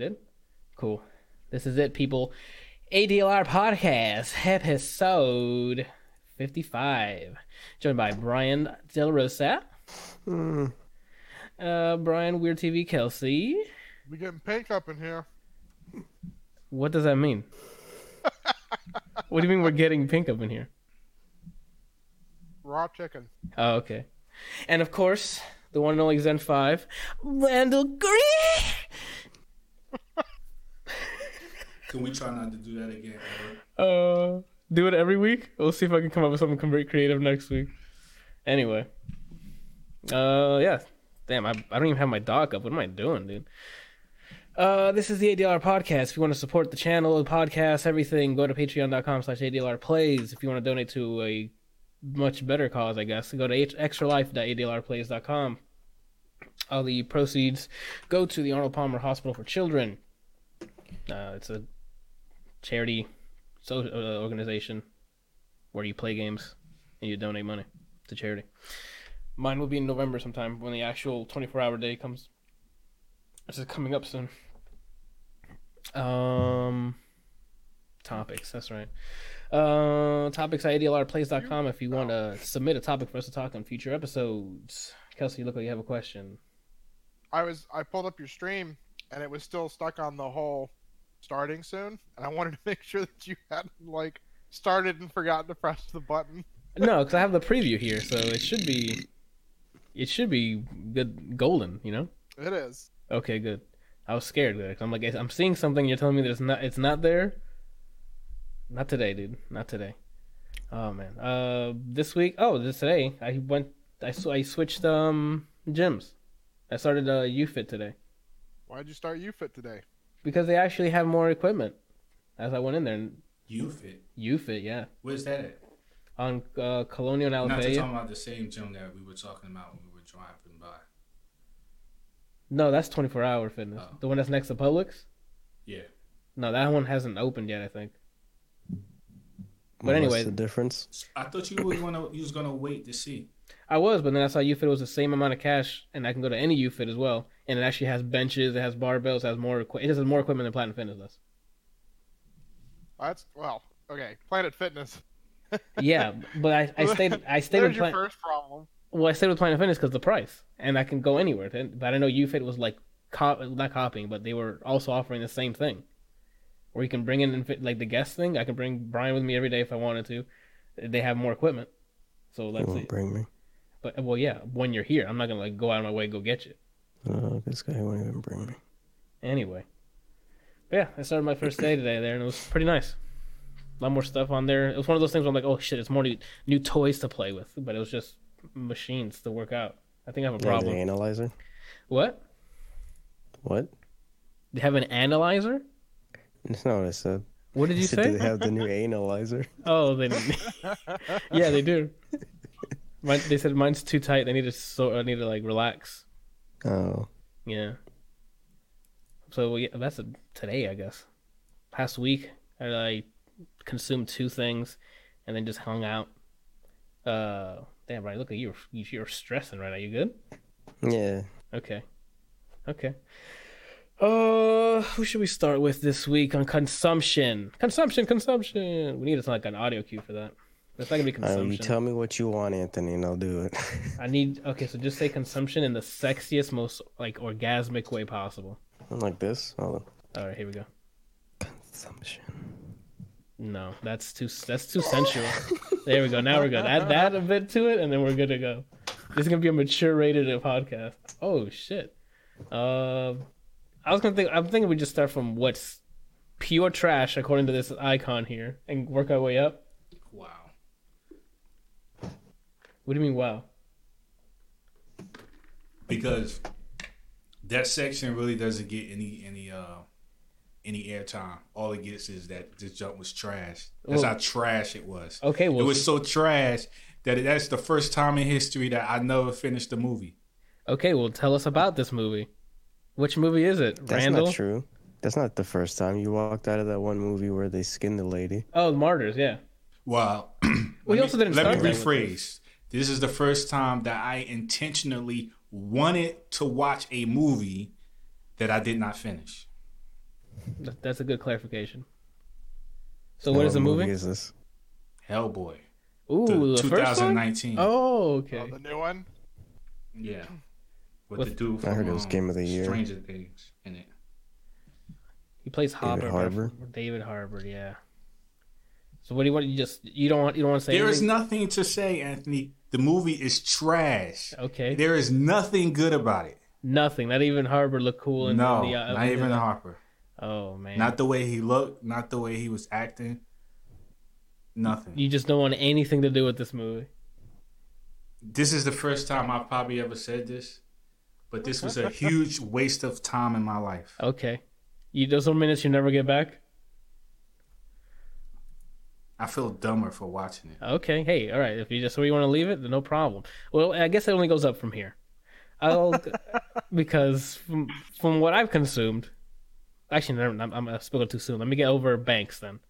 did. Cool. This is it, people. ADLR podcast episode fifty-five. Joined by Brian Del Rosa. Uh, Brian Weird TV Kelsey. We're getting pink up in here. What does that mean? what do you mean we're getting pink up in here? Raw chicken. Oh, okay. And of course, the one and only Zen 5, Randall Green! Can we try not to do that again? Ever? Uh, do it every week? We'll see if I can come up with something very creative next week. Anyway. Uh, yeah. Damn, I, I don't even have my doc up. What am I doing, dude? Uh, this is the ADLR podcast. If you want to support the channel, the podcast, everything, go to patreon.com slash ADLR plays. If you want to donate to a much better cause, I guess, go to extralife.adlrplays.com. All the proceeds go to the Arnold Palmer Hospital for Children. Uh, it's a charity so, uh, organization where you play games and you donate money to charity. Mine will be in November sometime when the actual 24 hour day comes. This is coming up soon. Um, topics. That's right. Uh, topics at adlrplays.com if you want to submit a topic for us to talk on future episodes. Kelsey, you look like you have a question. I was I pulled up your stream and it was still stuck on the whole starting soon, and I wanted to make sure that you hadn't like started and forgotten to press the button. No, because I have the preview here, so it should be, it should be good, golden. You know. It is. Okay, good. I was scared there. 'cause I'm like, I'm seeing something. You're telling me that it's not. It's not there. Not today, dude. Not today. Oh man. Uh, this week. Oh, this today. I went. I sw- I switched um gyms. I started uh UFit today Why'd you start UFit today? Because they actually have more equipment. As I went in there, and You fit. UFit, yeah, Where's that at? on uh, Colonial and Not to Alafaya. talking about the same gym that we were talking about when we were driving by. No, that's 24 hour fitness. Oh. The one that's next to Publix. Yeah. No, that one hasn't opened yet. I think. But What's anyway, the difference? I thought you were gonna you was gonna wait to see. I was, but then I saw UFit was the same amount of cash, and I can go to any UFit as well. And it actually has benches, it has barbells, it has more. Equi- it just has more equipment than Planet Fitness does. That's well, okay. Planet Fitness. Yeah, but I, I stayed. I stayed There's with your Planet. first problem. Well, I stayed with Planet Fitness because the price, and I can go anywhere. But I know UFit was like, cop, not copying, but they were also offering the same thing, where you can bring in and fit, like the guest thing. I can bring Brian with me every day if I wanted to. They have more equipment, so You let's see. won't bring me. But well, yeah, when you're here, I'm not gonna like go out of my way to go get you. Oh, this guy won't even bring me. Anyway, but yeah, I started my first day today there, and it was pretty nice. A lot more stuff on there. It was one of those things where I'm like, oh shit, it's more new, new toys to play with, but it was just machines to work out. I think I have a Yeah, problem. The analyzer? What? What? They have an analyzer? That's not what I said. What did you said, Do say? they have the new analyzer? Oh, they yeah, they do. Mine, they said mine's too tight. I need to so I need to like relax. Oh, Yeah. So yeah, that's a, today, I guess. Past week, I, I consumed two things, and then just hung out. Uh, damn, right. Look at you. You're stressing right now. You good? yeah. Okay. Okay. Uh, who should we start with this week on consumption? Consumption, consumption. We need like an audio cue for that. It's not gonna be Uh, you tell me what you want, Anthony, and I'll do it. I need. Okay, so just say consumption in the sexiest, most like orgasmic way possible. like this. Hold on. All right, here we go. Consumption. No, that's too that's too sensual. there we go. Now we're good. Add that a bit to it, and then we're good to go. This is gonna be a mature rated podcast. Oh shit. Uh, I was gonna think. I'm thinking we just start from what's pure trash according to this icon here, and work our way up. Wow. What do you mean? Wow. Because that section really doesn't get any any uh any airtime. All it gets is that this jump was trash. That's Well- how trash it was. Okay, well, it was so trash that it, that's the first time in history that I never finished the movie. okay. Well, tell us about this movie. Which movie is it? That's Randall. not true. That's not the first time you walked out of that one movie where they skinned the lady. Oh, the Martyrs. Yeah. Well, Well, let he also me, didn't let start me that with rephrase. This is the first time that I intentionally wanted to watch a movie that I did not finish. That's a good clarification. So Now what is the movie? is this? Hellboy. Ooh, the the, first one. 2019. Oh, okay. Oh, the new one. Yeah. With, With- the dude from I heard it was um, Game of the Year. Stranger Things in it. He plays David Hopper. but Harbour? David Harbour, yeah. So what do you want? You just you don't want you don't want to say There is anything? nothing to say, Anthony. The movie is trash. okay. There is nothing good about it. Nothing. Not even Harper looked cool. In no, the, uh, not even the- Harper. Oh man. Not the way he looked. Not the way he was acting. Nothing. You just don't want anything to do with this movie. This is the first time I've probably ever said this, but this was a huge waste of time in my life. Okay. You those are minutes you never get back. I feel dumber for watching it. Okay. Hey, all right. If you just where you want to leave it, then no problem. Well, I guess it only goes up from here. I'll because from from what I've consumed, actually, never, I'm, I'm gonna too soon. Let me get over Banks then.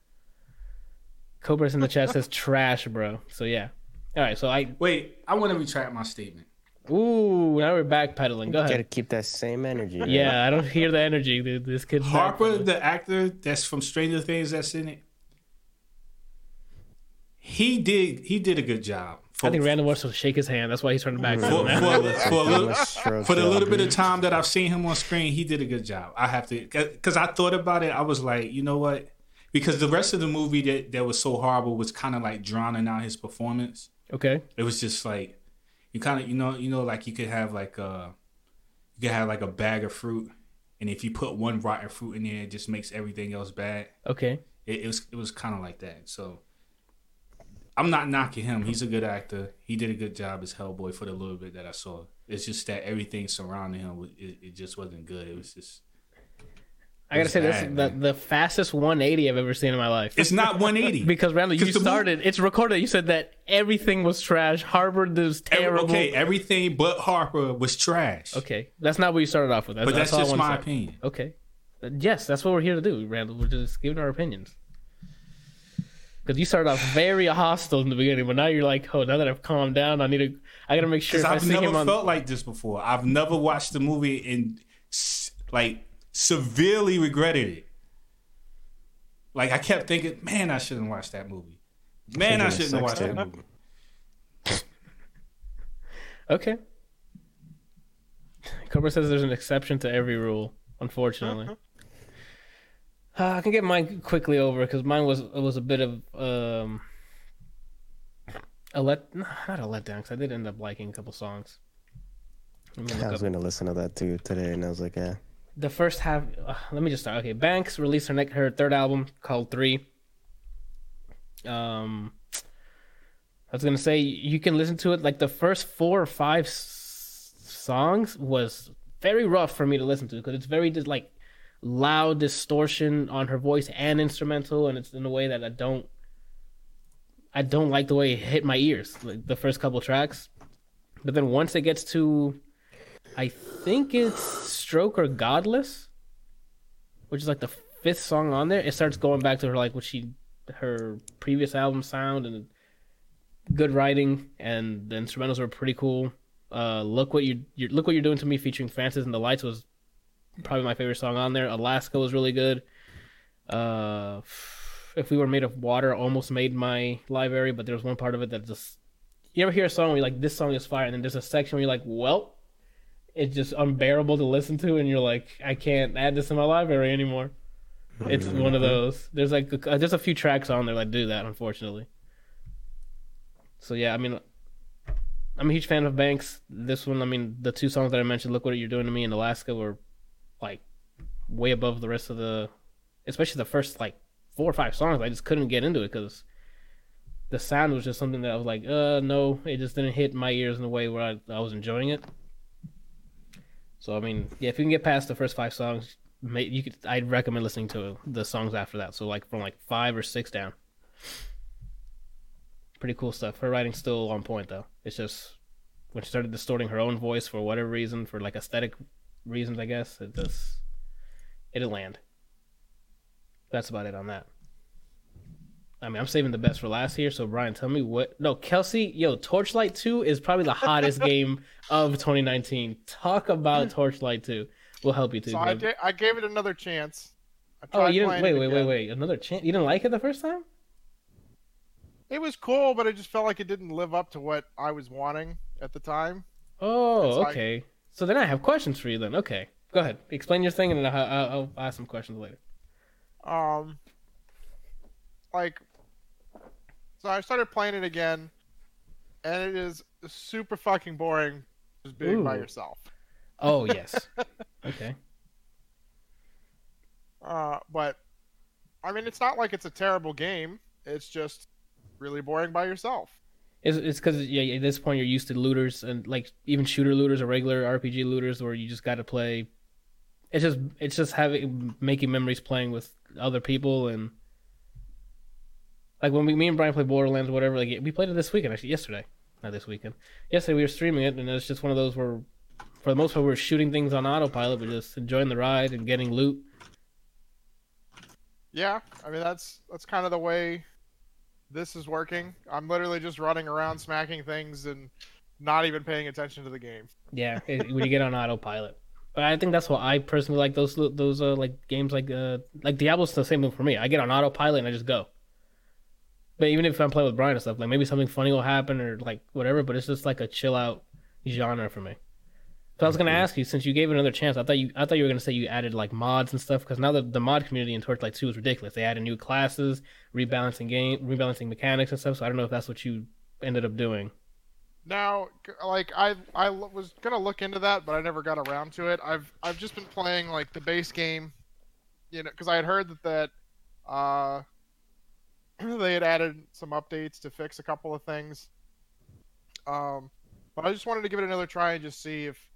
Cobra's in the chat says trash, bro. So yeah. All right. So I Wait, I want to retract my statement. ooh now we're backpedaling. Go ahead. Gotta keep that same energy. man. Yeah, I don't hear the energy. dude. This kid's Harper, backpedaling. the actor that's from Stranger Things, that's in it. He did. He did a good job. For, I think Randall wants to shake his hand. That's why he's turning back. for, now. for, for a little, for the little bit of time that I've seen him on screen, he did a good job. I have to, because I thought about it. I was like, you know what? Because the rest of the movie that, that was so horrible was kind of like drowning out his performance. Okay. It was just like you kind of, you know, you know, like you could have like a, you could have like a bag of fruit, and if you put one rotten fruit in there, it just makes everything else bad. Okay. It, it was, it was kind of like that. So. I'm not knocking him. He's a good actor. He did a good job as Hellboy for the little bit that I saw. It's just that everything surrounding him, it, it just wasn't good. It was just. I gotta say, that's the, the fastest 180 I've ever seen in my life. It's not 180 because Randall, you started. it's recorded. You said that everything was trash. Harvard was Every- terrible. okay, everything but Harper was trash. Okay, that's not what you started off with. That's, but that's, I just my opinion. Okay, yes, that's what we're here to do, Randall. We're just giving our opinions. Because you started off very hostile in the beginning, but now you're like, oh, now that I've calmed down, I need to. I gotta make sure Because if I I've see never him on. felt like this before. I've never watched the movie and like severely regretted it. Like I kept thinking, man, I shouldn't watch that movie. Man, I Thinking shouldn't have watched that movie. Okay. Cobra says there's an exception to every rule. Unfortunately, uh, I can get mine quickly over because mine was was a bit of um a let no, not a letdown because I did end up liking a couple songs. Let me look I was up. gonna listen to that too today, and I was like, yeah. The first half. Uh, let me just start. Okay, Banks released her her third album called Three. Um, I was gonna say you can listen to it like the first four or five s- songs was very rough for me to listen to because it's very just like loud distortion on her voice and instrumental, and it's in a way that I don't. I don't like the way it hit my ears like the first couple tracks, but then once it gets to, I think it's Stroke or Godless, which is like the fifth song on there. It starts going back to her like what she her previous album sound and good writing and the instrumentals were pretty cool. Uh, look what you you look what you're doing to me featuring Francis and the Lights was probably my favorite song on there. Alaska was really good. Uh, if we were made of water, almost made my library, but there's one part of it that just you ever hear a song where you're like this song is fire, and then there's a section where you're like, well, it's just unbearable to listen to, and you're like, I can't add this in my library anymore. It's one of those. There's like a, there's a few tracks on there that do that, unfortunately. So yeah, I mean, I'm a huge fan of Banks. This one, I mean, the two songs that I mentioned, "Look What You're Doing to Me" and "Alaska," were like way above the rest of the, especially the first like four or five songs. I just couldn't get into it because the sound was just something that I was like, uh, no, it just didn't hit my ears in a way where I, I was enjoying it. So I mean, yeah, if you can get past the first five songs, you could. I'd recommend listening to the songs after that. So like from like five or six down. Pretty cool stuff. Her writing's still on point though. It's just when she started distorting her own voice for whatever reason, for like aesthetic reasons, I guess it just it didn't land. That's about it on that. I mean, I'm saving the best for last here. So Brian, tell me what? No, Kelsey, yo, Torchlight Two is probably the hottest game of 2019. Talk about Torchlight Two. We'll help you too. So I, da- I gave it another chance. I Oh, you didn't wait, it wait, wait, wait. Another chance. You didn't like it the first time? It was cool, but it just felt like it didn't live up to what I was wanting at the time. Oh, like- okay. So then I have questions for you. Then okay, go ahead. Explain your thing, and I'll, I'll, I'll ask some questions later. Um, like, so I started playing it again, and it is super fucking boring just being by yourself. Oh yes. okay. Uh, but I mean, it's not like it's a terrible game. It's just really boring by yourself. It's because yeah, at this point you're used to looters and like even shooter looters or regular RPG looters where you just got to play. It's just it's just having making memories playing with other people and like when we me and Brian played Borderlands or whatever. Like we played it this weekend actually yesterday, not this weekend. Yesterday we were streaming it and it's just one of those where for the most part we're shooting things on autopilot, but just enjoying the ride and getting loot. Yeah, I mean that's that's kind of the way this is working. I'm literally just running around smacking things and not even paying attention to the game. Yeah, it, when you get on autopilot. But I think that's why I personally like those those uh, like games like uh like Diablo's the same thing for me. I get on autopilot and I just go. But even if I'm playing with Brian and stuff, like maybe something funny will happen or like whatever. But it's just like a chill out genre for me. So I was gonna ask you since you gave it another chance. I thought you I thought you were gonna say you added like mods and stuff because now the the mod community in Torchlight Two is ridiculous. They added new classes, rebalancing game, rebalancing mechanics and stuff. So I don't know if that's what you ended up doing. Now, like I was gonna look into that, but I never got around to it. I've I've just been playing like the base game, you know, because I had heard that that uh they had added some updates to fix a couple of things. Um, but I just wanted to give it another try and just see if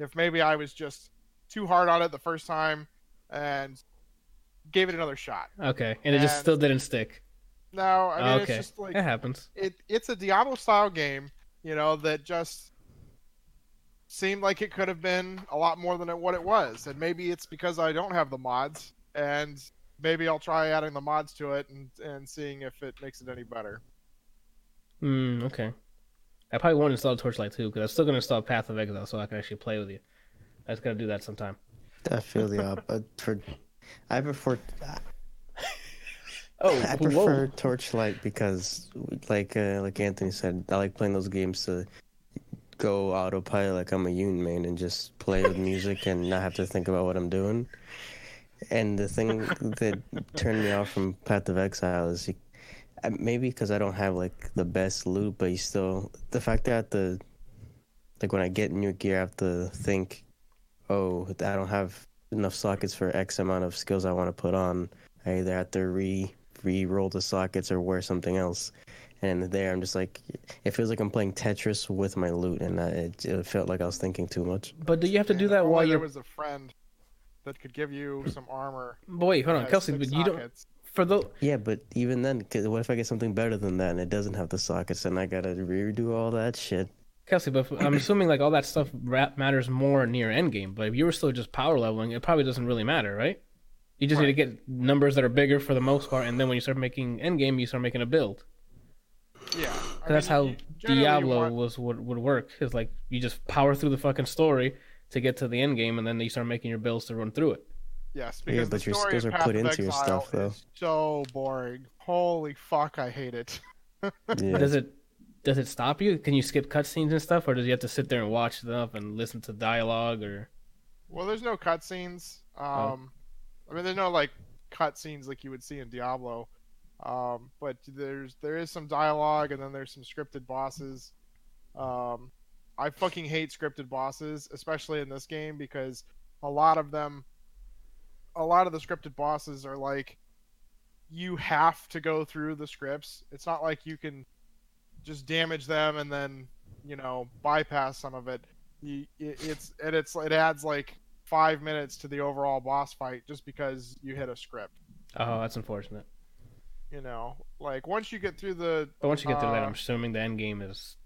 if maybe I was just too hard on it the first time and gave it another shot. Okay, and it just still didn't stick. No, I mean okay, it's just like it happens. it it's a Diablo style game, you know, that just seemed like it could have been a lot more than it, what it was. And maybe it's because I don't have the mods, and maybe I'll try adding the mods to it and and seeing if it makes it any better. Hmm. Okay. I probably won't install Torchlight Two because I'm still gonna install Path of Exile so I can actually play with you. I just gotta do that sometime. I feel the op. uh, for I prefer Oh, I prefer Torchlight because, like uh, like Anthony said, I like playing those games to go autopilot like I'm a Yoon man and just play with music and not have to think about what I'm doing. And the thing that turned me off from Path of Exile is you, maybe because I don't have like the best loot, but you still the fact that the like when I get new gear, I have to think, oh, I don't have enough sockets for X amount of skills I want to put on. I either have to re re-roll the sockets or wear something else. And there, I'm just like, it feels like I'm playing Tetris with my loot, and I, it, it felt like I was thinking too much. But do you have to do that while only you're? there was a friend that could give you some armor. But wait, hold on, Kelsey. But you don't sockets. For the. Yeah, but even then, 'cause what if I get something better than that and it doesn't have the sockets, and I gotta redo all that shit? Kelsey, but I'm assuming like all that stuff matters more near endgame. But if you were still just power leveling, it probably doesn't really matter, right? You just need to get numbers that are bigger for the most part, and then when you start making endgame, you start making a build. Yeah, I that's mean, how you- generally you Diablo want- was would, would work. Is like you just power through the fucking story to get to the end game, and then you start making your builds to run through it. Yes, Yeah, because but the your story skills are Path put of into your stuff, though. So boring. Holy fuck, I hate it. Yeah, Does it does it stop you? Can you skip cutscenes and stuff, or does you have to sit there and watch stuff and listen to dialogue? Or Well, there's no cutscenes. Oh. Um, I mean, there's no like cutscenes like you would see in Diablo. Um, but there's there is some dialogue, and then there's some scripted bosses. Um, I fucking hate scripted bosses, especially in this game, because a lot of them, a lot of the scripted bosses are like, you have to go through the scripts. It's not like you can just damage them and then you know bypass some of it. You, it it's and it's it adds like five minutes to the overall boss fight just because you hit a script. oh, that's unfortunate. You know, like once you get through the But once you get through that, Uh, I'm assuming the end game is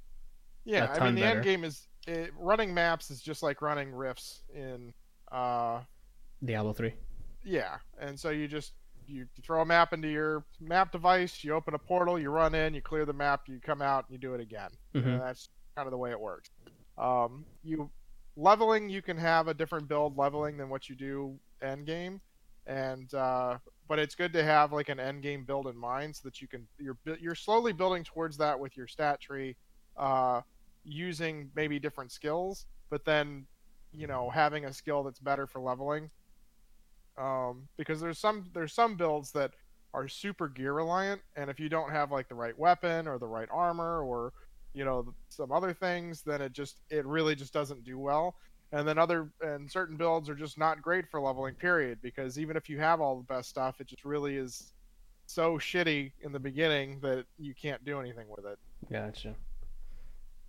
yeah, I mean the better. end game is it, running maps is just like running rifts in uh Diablo three. Yeah, and so you just you throw a map into your map device, you open a portal, you run in, you clear the map, you come out, and you do it again. Mhm. That's kind of the way it works. Um, you leveling, you can have a different build leveling than what you do end game. and uh, but it's good to have like an end game build in mind so that you can you're you're slowly building towards that with your stat tree, uh, using maybe different skills, but then you know having a skill that's better for leveling. Um, because there's some there's some builds that are super gear reliant, and if you don't have like the right weapon or the right armor or you know some other things, then it just it really just doesn't do well and then other and certain builds are just not great for leveling period because even if you have all the best stuff it just really is so shitty in the beginning that you can't do anything with it Gotcha.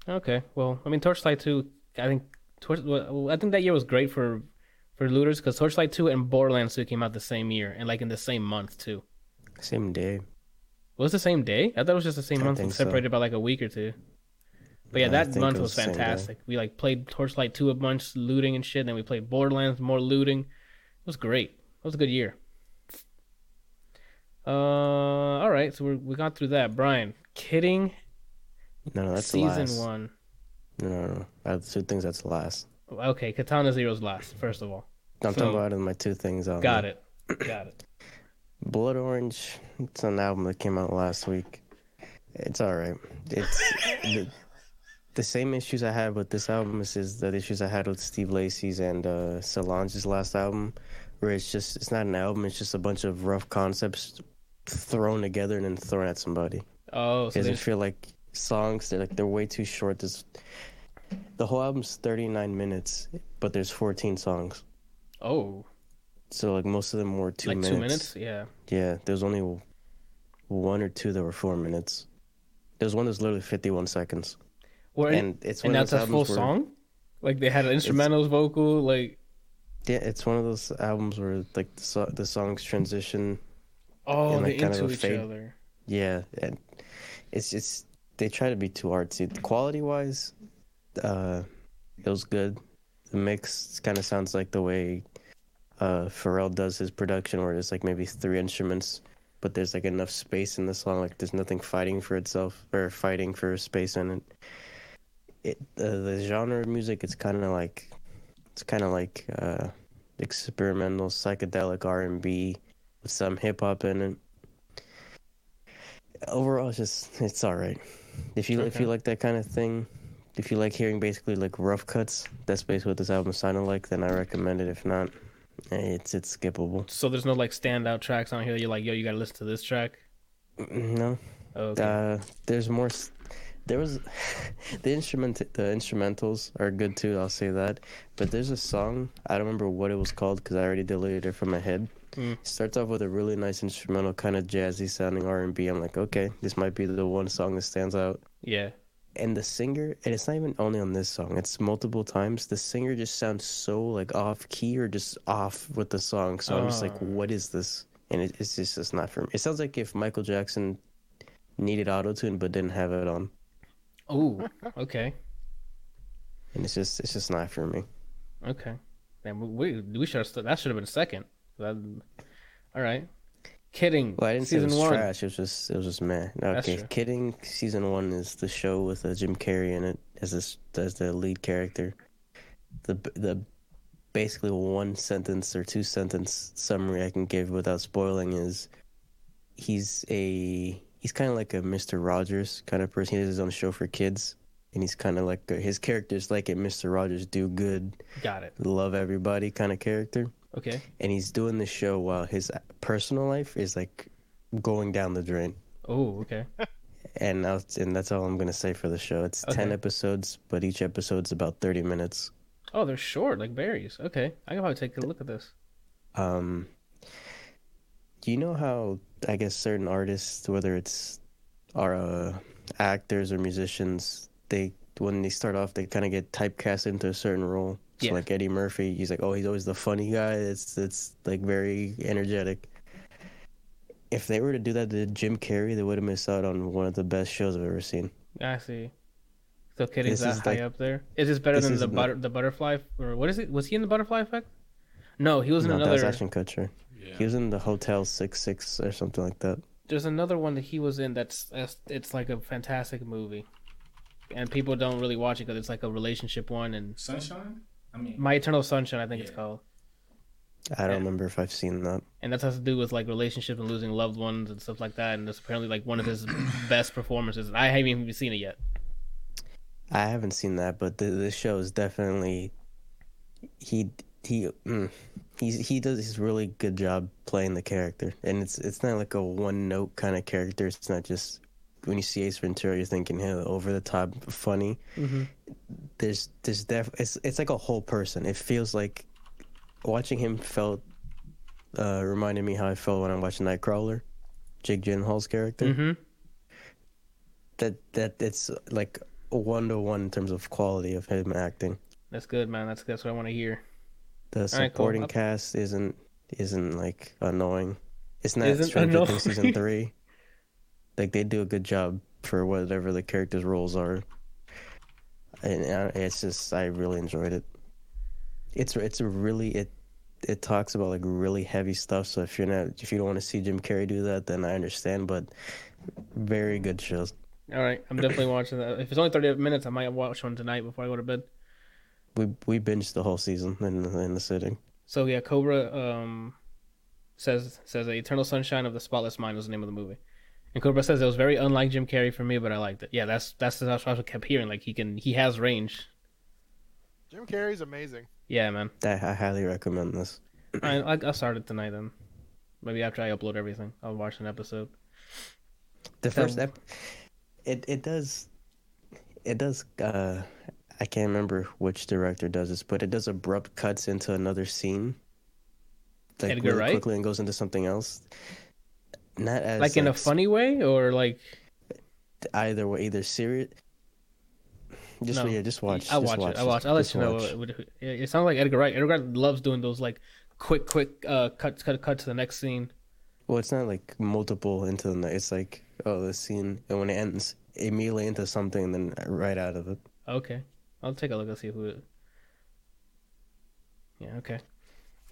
Okay, well, I mean, Torchlight Two. I think Torch. Well, I think that year was great for for looters because Torchlight Two and Borderlands Two came out the same year and like in the same month too. Same day. Was it the same day? I thought it was just the same I month, think so. separated by like a week or two. But yeah, that month was was the fantastic. We like played Torchlight 2 a bunch, looting and shit. Then we played Borderlands, more looting. It was great. It was a good year. Uh, all right, so we we got through that. Brian, kidding. No, no, that's the season last. one. No, no, no. I have two things that's the last. Okay, Katana Zero's last. First of all, I'm So- talking about my two things. On got it, got it. Blood Orange. It's an album that came out last week. It's all right. It's the, the same issues I had with this album is, is the issues I had with Steve Lacy's and uh, Solange's last album, where it's just it's not an album. It's just a bunch of rough concepts thrown together and then thrown at somebody. Oh, so Because I feel like songs they're like they're way too short. This the whole album's 39 minutes, but there's 14 songs. oh, So like most of them were two like minutes. two minutes. Yeah. Yeah, there's only one or two that were four minutes. There's one that's literally 51 seconds, Well, and, it's and one of that's those a full where, song. Like they had instrumentals, vocal, like Yeah, it's one of those albums where like the, so- the songs transition. oh, And, they kind of into a each fade. other. Yeah, and it's just they try to be too artsy. Quality wise, uh, it was good. The mix kind of sounds like the way uh Pharrell does his production, where there's like maybe three instruments, but there's like enough space in the song. Like there's nothing fighting for itself or fighting for space in it. It uh, the genre of music, it's kind of like it's kind of like uh experimental psychedelic R and B with some hip hop in it overall it's just it's all right if you if you like that kind of thing if you like hearing basically like rough cuts that's basically what this album sounded like then i recommend it if not eh, it's it's skippable So there's no like standout tracks on here. that You're like, yo, you gotta listen to this track. no Oh, okay. uh there's more there was the instrument the instrumentals are good too i'll say that but there's a song i don't remember what it was called because i already deleted it from my head it starts off with a really nice instrumental kind of jazzy sounding r&b i'm like okay this might be the one song that stands out yeah. And the singer and it's not even only on this song it's multiple times the singer just sounds so like off key or just off with the song so i'm just like Ah. what is this and it, it's just it's not for me it sounds like if michael jackson needed auto-tune but didn't have it on Oh, okay, and it's just it's just not for me okay. We we, we should have that should have been second. That, all right. Kidding. well i didn't say it Season was one. trash it was just it was just meh No, That's okay true. kidding season one is the show with uh, jim carrey in it as this as the lead character the the basically one sentence or two sentence summary I can give without spoiling is he's a he's kind of like a Mister Rogers kind of person. He has his own show for kids, and he's kind of like a, his character's like a Mister Rogers do good, Got it. love everybody kind of character. Okay. And he's doing the show while his personal life is like going down the drain. Oh, okay. And that's and that's all I'm gonna say for the show. It's ten episodes, but each episode's about thirty minutes. Oh, they're short, like berries. Okay, I can probably take a look at this. Um, do you know how I guess certain artists, whether it's are uh, actors or musicians, they when they start off, they kind of get typecast into a certain role. So Yeah. like Eddie Murphy, he's like, oh, he's always the funny guy. It's it's like very energetic. If they were to do that to Jim Carrey, they would have missed out on one of the best shows I've ever seen. I see. So Kidding's This that is high like- up there. Is this better this than is the not- butter the butterfly or what is it? Was he in the butterfly effect? No, he was in No, that was another. Ashton Kutcher. Yeah. He was in the Hotel Six Six or something like that. There's another one that he was in that's that's- it's like a fantastic movie, and people don't really watch it because it's like a relationship one and Sunshine. I mean, My Eternal Sunshine, I think it's called. I don't Yeah. remember if I've seen that. and that has to do with like relationship and losing loved ones and stuff like that. And it's apparently like one of his best performances. I haven't even seen it yet. I haven't seen that, but the the show is definitely he he mm, he's he does his really good job playing the character, and it's it's not like a one note kind of character. It's not just when you see Ace Ventura, you're thinking, "Hey, over the top, funny." Mm-hmm. There's there's def it's it's like a whole person. It feels like watching him felt uh reminded me how I felt when I watched Nightcrawler, Jake Gyllenhaal's character. Mm-hmm. That that it's like one to one in terms of quality of him acting. That's good, man. That's that's what I want to hear. The right, cool. supporting cast isn't isn't like annoying. It's not Isn't Stranger. Things season three. Like they do a good job for whatever the characters' roles are, and uh, it's just I really enjoyed it. It's it's a really it it talks about like really heavy stuff. So if you're not if you don't want to see Jim Carrey do that, then I understand. But very good shows. All right, I'm definitely watching that. If it's only 30 minutes, I might watch one tonight before I go to bed. We we binged the whole season in the, in the sitting. So yeah, Cobra um says says Eternal Sunshine of the Spotless Mind was the name of the movie. And Cobra says it was very unlike Jim Carrey for me, but I liked it. Yeah, that's that's that's what I kept hearing. Like he can he has range. Jim Carrey's amazing. Yeah, man. I, I highly recommend this. I I I'll start it tonight then. Maybe after I upload everything, I'll watch an episode. The first ep- it it does it does uh I can't remember which director does this, but it does abrupt cuts into another scene. Like Edgar really Wright? quickly and goes into something else. Not as Like in a funny way or like either way, either serious. Just No. yeah, just watch. I'll just watch, it. I'll just- watch. I'll let just you know. watch. It, it, it sounds like Edgar Wright. Edgar Wright loves doing those like quick, quick uh cut, cut, cut to the next scene. Well, it's not like multiple into the night. It's like oh, the scene, and when it ends, immediately into something, and then right out of it. Okay, I'll take a look and see who. It... Yeah. Okay.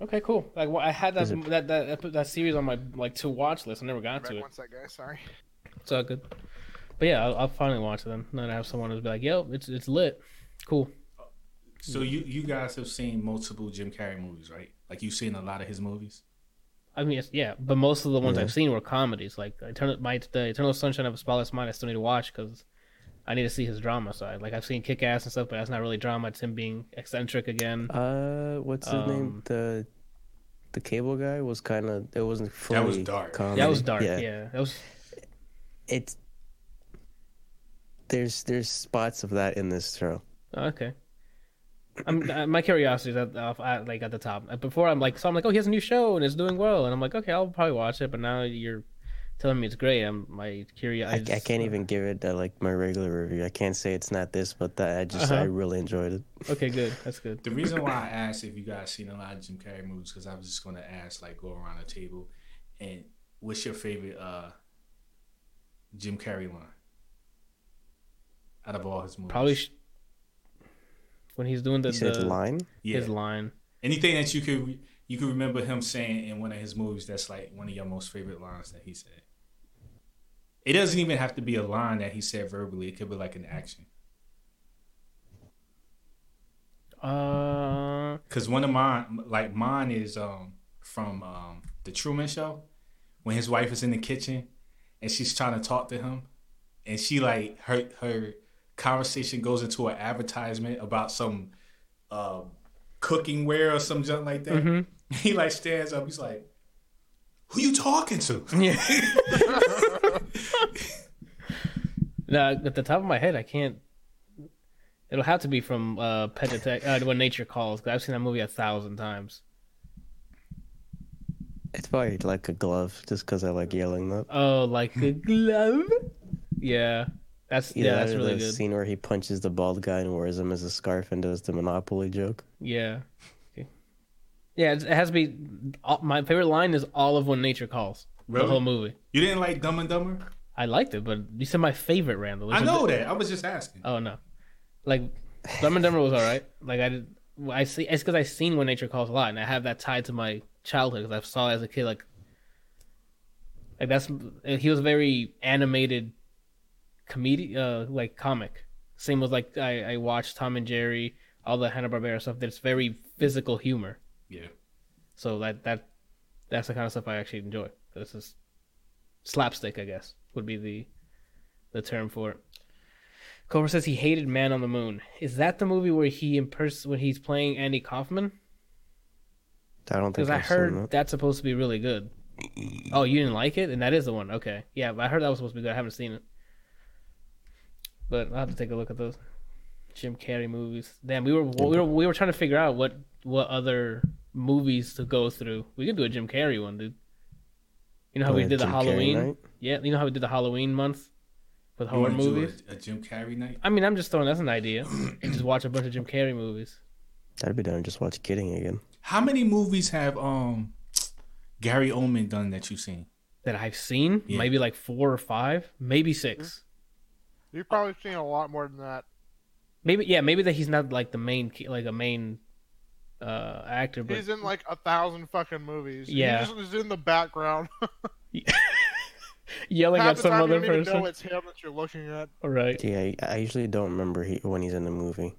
Okay. Cool. Like well, I had that Is it- that that that series on my like to watch list. I never got to it. one sec, guys. Sorry. It's all good. But yeah, I'll, I'll finally watch them. then. Then I have someone who's be like, "Yo, it's it's lit, cool." So you you guys have seen multiple Jim Carrey movies, right? Like you've seen a lot of his movies. I mean, it's, yeah, but most of the ones Yeah. I've seen were comedies. Like Eternal, my the Eternal Sunshine of a Spotless Mind, I still need to watch because I need to see his drama side. Like I've seen Kick Ass and stuff, but that's not really drama. It's him being eccentric again. Uh, what's his Um, name? The the cable guy was kind of. It wasn't fully. was dark. Comedy. that was dark. Yeah, that was. It's there's there's spots of that in this show. okay. I'm, uh, my curiosity is at, at like at the top. Uh, Before I'm like, so I'm like, oh, he has a new show and it's doing well, and I'm like, okay, I'll probably watch it. But now you're telling me it's great. I'm my I, curiosity. I can't even give it uh, like my regular review. I can't say it's not this, but that I just Uh-huh. I really enjoyed it. Okay, good. That's good. The reason why I asked if you guys seen a lot of Jim Carrey movies because I was just going to ask, like, go around the table, and what's your favorite uh Jim Carrey line out of all his movies? Probably sh- when he's doing the, You said the line. yeah. his line. Anything that you could you could remember him saying in one of his movies that's like one of your most favorite lines that he said. It doesn't even have to be a line that he said verbally. It could be like an action. Uh, Cause one of mine, like mine, is um from um the Truman Show, when his wife is in the kitchen and she's trying to talk to him, and she like her her conversation goes into an advertisement about some uh, cooking ware or some junk like that. Mhm. He like stands up. He's like, "Who you talking to?" yeah. now, at the top of my head, I can't. It'll have to be from uh, Pet Detect uh, When Nature Calls because I've seen that movie a thousand times. It's probably like a glove, just because I like yelling that. Oh, like a glove. Yeah, that's Either yeah, that that's or really the good. scene where he punches the bald guy and wears him as a scarf and does the Monopoly joke. Yeah. Okay. Yeah, it has to be. My favorite line is "All of When Nature Calls." Really? The whole movie. You didn't like Dumb and Dumber? I liked it, but you said my favorite, Randall. I know that. I was just asking. Oh no, like Dumb and Dumber was all right. Like I did, I see. It's because I seen When Nature Calls a lot, and I have that tied to my childhood because I saw it as a kid. Like, like that's he was very animated comedian, uh, like comic. Same with like I, I watched Tom and Jerry, all the Hanna Barbera stuff. That's very physical humor. Yeah. So that that that's the kind of stuff I actually enjoy. This is slapstick, I guess, would be the the term for it. Cobra says he hated Man on the Moon. Is that the movie where he in person when he's playing Andy Kaufman? I don't think Because I I've seen heard that. that's supposed to be really good. Oh, you didn't like it, and that is the one. Okay, yeah, but I heard that was supposed to be good. I haven't seen it, but I'll have to take a look at those Jim Carrey movies. Damn, we were we were we were trying to figure out what what other movies to go through. We could do a Jim Carrey one, dude. You know how Oh, we did the Jim Carrey Halloween? Yeah, you know how we did the Halloween month with You horror movies. A, a Jim Carrey night. I mean, I'm just throwing that's an idea. just watch a bunch of Jim Carrey movies. That'd be done. Just watch Kidding again. How many movies have um Gary Oldman done that you've seen? That I've seen, Yeah. maybe like four or five, maybe six. You've probably seen a lot more than that. Maybe yeah, maybe that he's not like the main like a main uh actor, but He's in like a thousand fucking movies. Yeah. He just is in the background. yelling Half at some time you other don't person. know it's him that you're looking at. Right. Yeah, I, I usually don't remember he, when he's in the movie.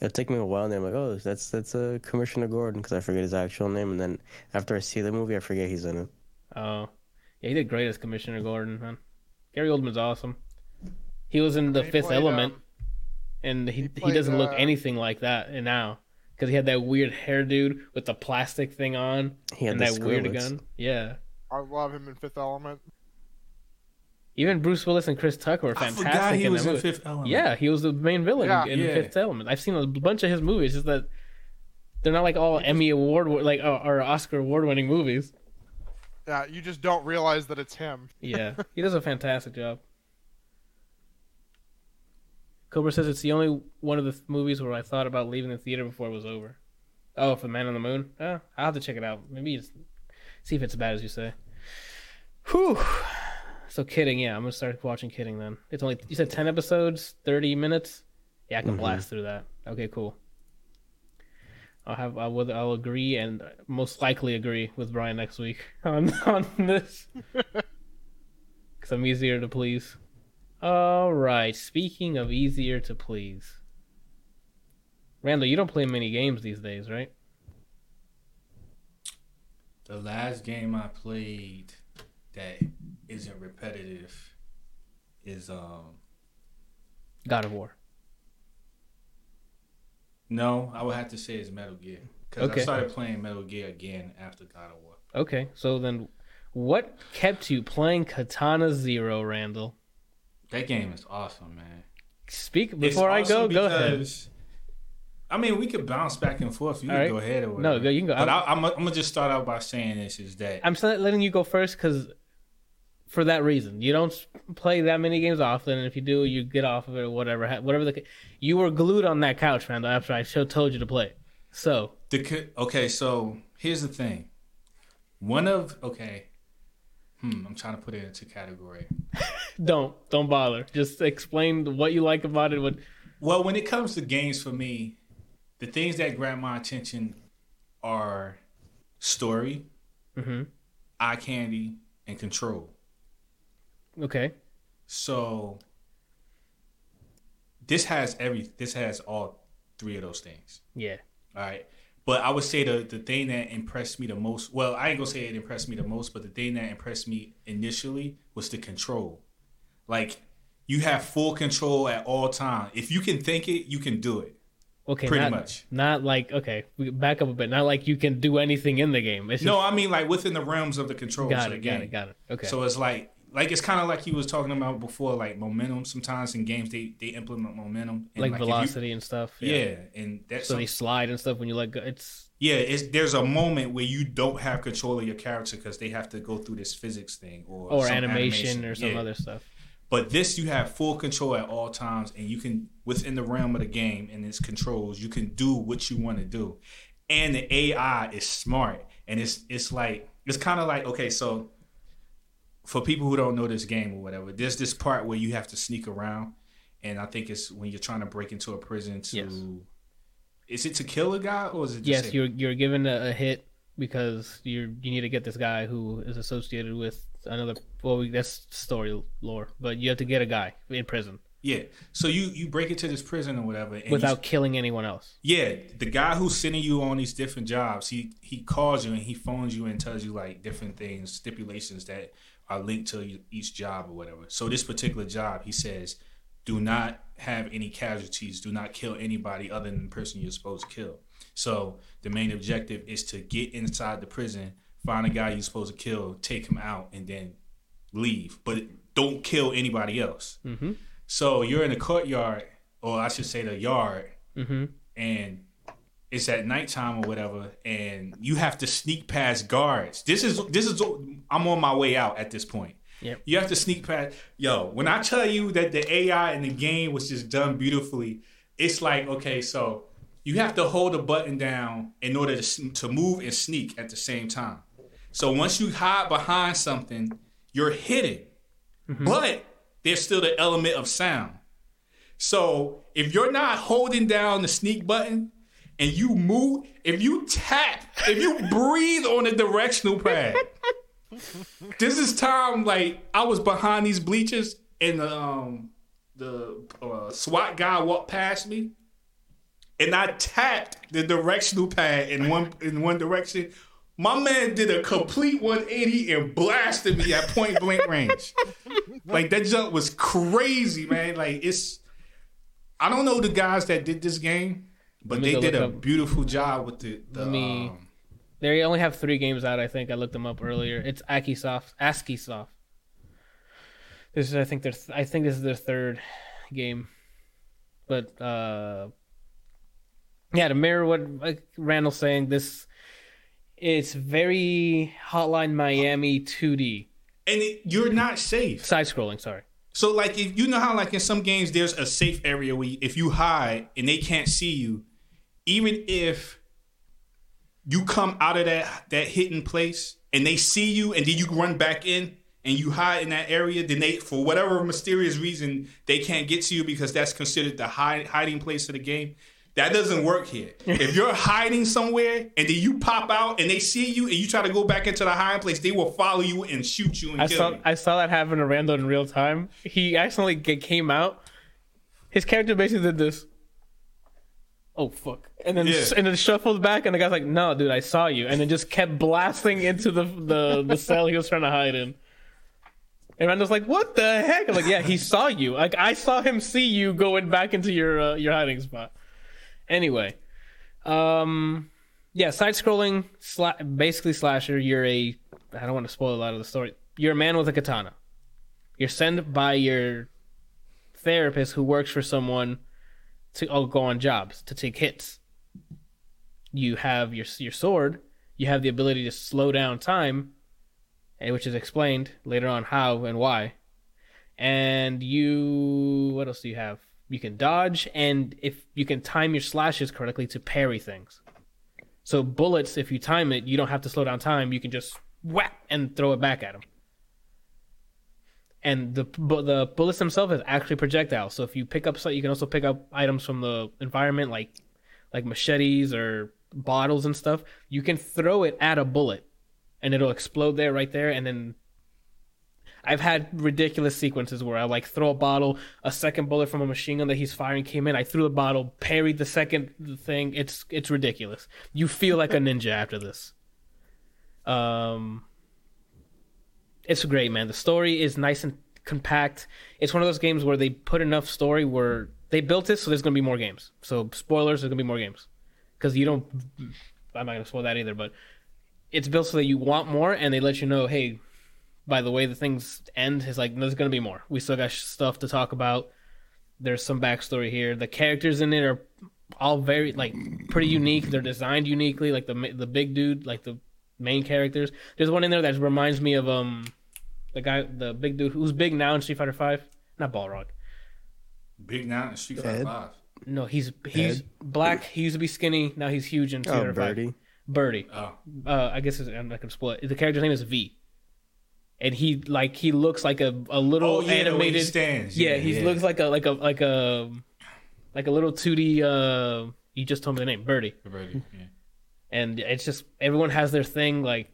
It'll take me a while, and then I'm like, oh, that's that's uh, Commissioner Gordon, because I forget his actual name, and then after I see the movie, I forget he's in it. Oh, yeah, he did great as Commissioner Gordon, man. Gary Oldman's awesome. He was in the He Fifth played, Element, um, and he he he, doesn't look uh, anything like that and now because he had that weird hair dude with the plastic thing on He had and that weird Skrillex. gun. Yeah. I love him in Fifth Element. Even Bruce Willis and Chris Tucker were I fantastic forgot he in was that in movie. Fifth Element. Yeah, he was the main villain Yeah. in Yeah. Fifth Element. I've seen a bunch of his movies. Just that they're not like all Emmy award like or, or Oscar award winning movies. Yeah, you just don't realize that it's him. Yeah, he does a fantastic job. Cobra says it's the only one of the th- movies where I thought about leaving the theater before it was over. Oh, for Man on the Moon? Uh, I'll have to check it out. Maybe it's, see if it's as bad as you say. Whew. So kidding, yeah, I'm gonna start watching Kidding then. It's only you said ten episodes, thirty minutes. Yeah, I can Mhm. blast through that. Okay, cool. I'll have I will I'll agree and most likely agree with Brian next week on on this because I'm easier to please. All right. Speaking of easier to please, Randall, you don't play many games these days, right? The last game I played that isn't repetitive is um God of War. no, I would have to say it's Metal Gear because Okay. I started playing Metal Gear again after God of War. Okay, so then, what kept you playing Katana Zero, Randall? That game is awesome, man. Speak It's before I go. Go ahead. I mean, we could bounce back and forth. You All can right. go ahead or No, whatever. go- you can go. But I'm- I, I'm, I'm gonna just start out by saying this: is that I'm letting you go first because, for that reason, you don't play that many games often, and if you do, you get off of it or whatever. Whatever the, you were glued on that couch, Randall. After I show, told you to play, so the okay. So here's the thing. One of okay. Hmm. I'm trying to put it into category. don't don't bother. Just explain what you like about it. What Well, when it comes to games for me, the things that grab my attention are story, hmm eye candy, and control. Okay. So this has every this has all three of those things. Yeah. All right. But I would say the the thing that impressed me the most well, I ain't gonna say it impressed me the most, but the thing that impressed me initially was the control. Like you have full control at all time. If you can think it, you can do it. Okay. Pretty not, much. Not like okay. Back up a bit. Not like you can do anything in the game. It's No, just, I mean like within the realms of the controls got of the it. game. Got it. Got it. Okay. So it's like like it's kind of like you was talking about before, like momentum. Sometimes in games they they implement momentum, and like, you- velocity and stuff. yeah. and that's So some- they slide and stuff when you let go. It's yeah. It's there's a moment where you don't have control of your character because they have to go through this physics thing or or some animation, or some Yeah. other stuff. But this you have full control at all times, and you can within the realm of the game and its controls, you can do what you want to do, and the AI is smart, and it's it's like it's kind of like okay, so for people who don't know this game or whatever, there's this part where you have to sneak around, and I think it's when you're trying to break into a prison to. Yes. Is it to kill a guy or is it just Yes, a- you're you're given a, a hit because you you need to get this guy who is associated with another. Well, we- that's story lore, but you have to get a guy in prison. Yeah. So you you break into this prison or whatever, and you- without killing anyone else. yeah, the guy who's sending you on these different jobs, he he calls you and he phones you and tells you like different things, stipulations that are linked to each job or whatever. So this particular job, he says, do not have any casualties, do not kill anybody other than the person you're supposed to kill. So the main objective is to get inside the prison, find a guy you're supposed to kill, take him out, and then leave. But don't kill anybody else. Mm-hmm. So you're in the courtyard, or I should say the yard, Mm-hmm. and it's at nighttime or whatever, and you have to sneak past guards. This is this is I'm on my way out at this point. Yep. You have to sneak past. Yo, when I tell you that the AI in the game was just done beautifully, it's like okay, so you have to hold a button down in order to to move and sneak at the same time. So once you hide behind something, you're hidden, mm-hmm. but there's still the element of sound. So if you're not holding down the sneak button and you move, if you tap, if you breathe on the directional pad, this is time like I was behind these bleachers and the um the uh, SWAT guy walked past me and I tapped the directional pad in one in one direction. My man did a complete 180 and blasted me at point blank range. like that jump was crazy, man. Like it's I don't know the guys that did this game, but they did a up- beautiful job with the, the me- um, They only have three games out. I think I looked them up earlier. It's Askiisoft, ASCII This is, I think, their. Th- I think this is their third game. But uh, yeah, to mirror what like Randall's saying, this it's very Hotline Miami 2D and it, you're not safe. side scrolling. Sorry. So like if you know how like in some games there's a safe area where you- if you hide and they can't see you, even if you come out of that that hidden place and they see you and then you run back in and you hide in that area, then they for whatever mysterious reason they can't get to you because that's considered the hide, hiding place of the game. That doesn't work here. if you're hiding somewhere and then you pop out and they see you and you try to go back into the hiding place, they will follow you and shoot you and I kill saw you. I saw that happen to Randall in real time. He accidentally came out. His character basically did this. Oh fuck! And then Yeah. and then shuffled back, and the guy's like, "No, dude, I saw you," and then just kept blasting into the the, the cell he was trying to hide in. And Randall's like, "What the heck?" I'm like, "Yeah, he saw you. Like I saw him see you going back into your uh, your hiding spot." Anyway, um, yeah, side scrolling, sla- basically slasher. You're a I don't want to spoil a lot of the story. You're a man with a katana. You're sent by your therapist who works for someone to oh, go on jobs to take hits. You have your your sword. You have the ability to slow down time, eh, which is explained later on how and why. And you, what else do you have? You can dodge, and if you can time your slashes correctly to parry things. So bullets, if you time it, you don't have to slow down time. You can just whack and throw it back at them. And the the bullets themselves is actually projectiles. So if you pick up, you can also pick up items from the environment, like like machetes or bottles and stuff. You can throw it at a bullet, and it'll explode there, right there. And then I've had ridiculous sequences where I like throw a bottle, a second bullet from a machine gun that he's firing came in. I threw the bottle, parried the second thing. It's it's ridiculous. You feel like a ninja after this. Um, it's great, man. The story is nice and compact. It's one of those games where they put enough story where they built it, so there's gonna be more games. So spoilers, there's gonna be more games because you don't. I'm not gonna spoil that either, but it's built so that you want more, and they let you know, hey, by the way the things end, is like there's gonna be more. We still got stuff to talk about. There's some backstory here. The characters in it are all very like pretty unique. They're designed uniquely. Like the the big dude, like the main characters. There's one in there that reminds me of um the guy, the big dude who's big now in Street Fighter Five. Not Balrog. Big now in Street Fighter Five. No, he's he's Ed? black. He used to be skinny. Now he's huge in Street Oh, Fighter Five. Birdie. Birdie. Oh, Uh, I guess I'm not gonna spoil it. The character's name is V. And he like he looks like a, a little oh yeah, the way he animated. stands. Yeah, he looks like a like a like a like a little 2D. Uh, you just told me the name, Birdie. Birdie, yeah. And it's just everyone has their thing, like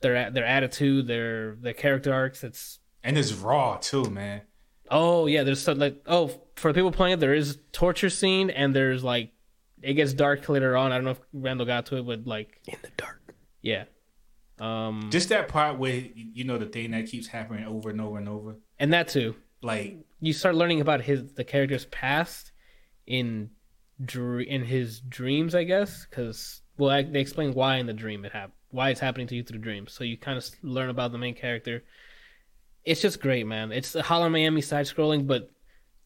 their their attitude, their their character arcs. It's And it's raw too, man. Oh yeah, there's some, like oh for people playing it, there is torture scene and there's like it gets dark later on. I don't know if Randall got to it, but like In the dark. yeah, um, Just that part where you know the thing that keeps happening over and over and over. and that too. Like You start learning about his the character's past in dr- in his dreams, I guess, because well, I, they explain why in the dream it happened, why it's happening to you through dreams. So you kind of learn about the main character. It's just great, man. It's a Hotline Miami side scrolling, but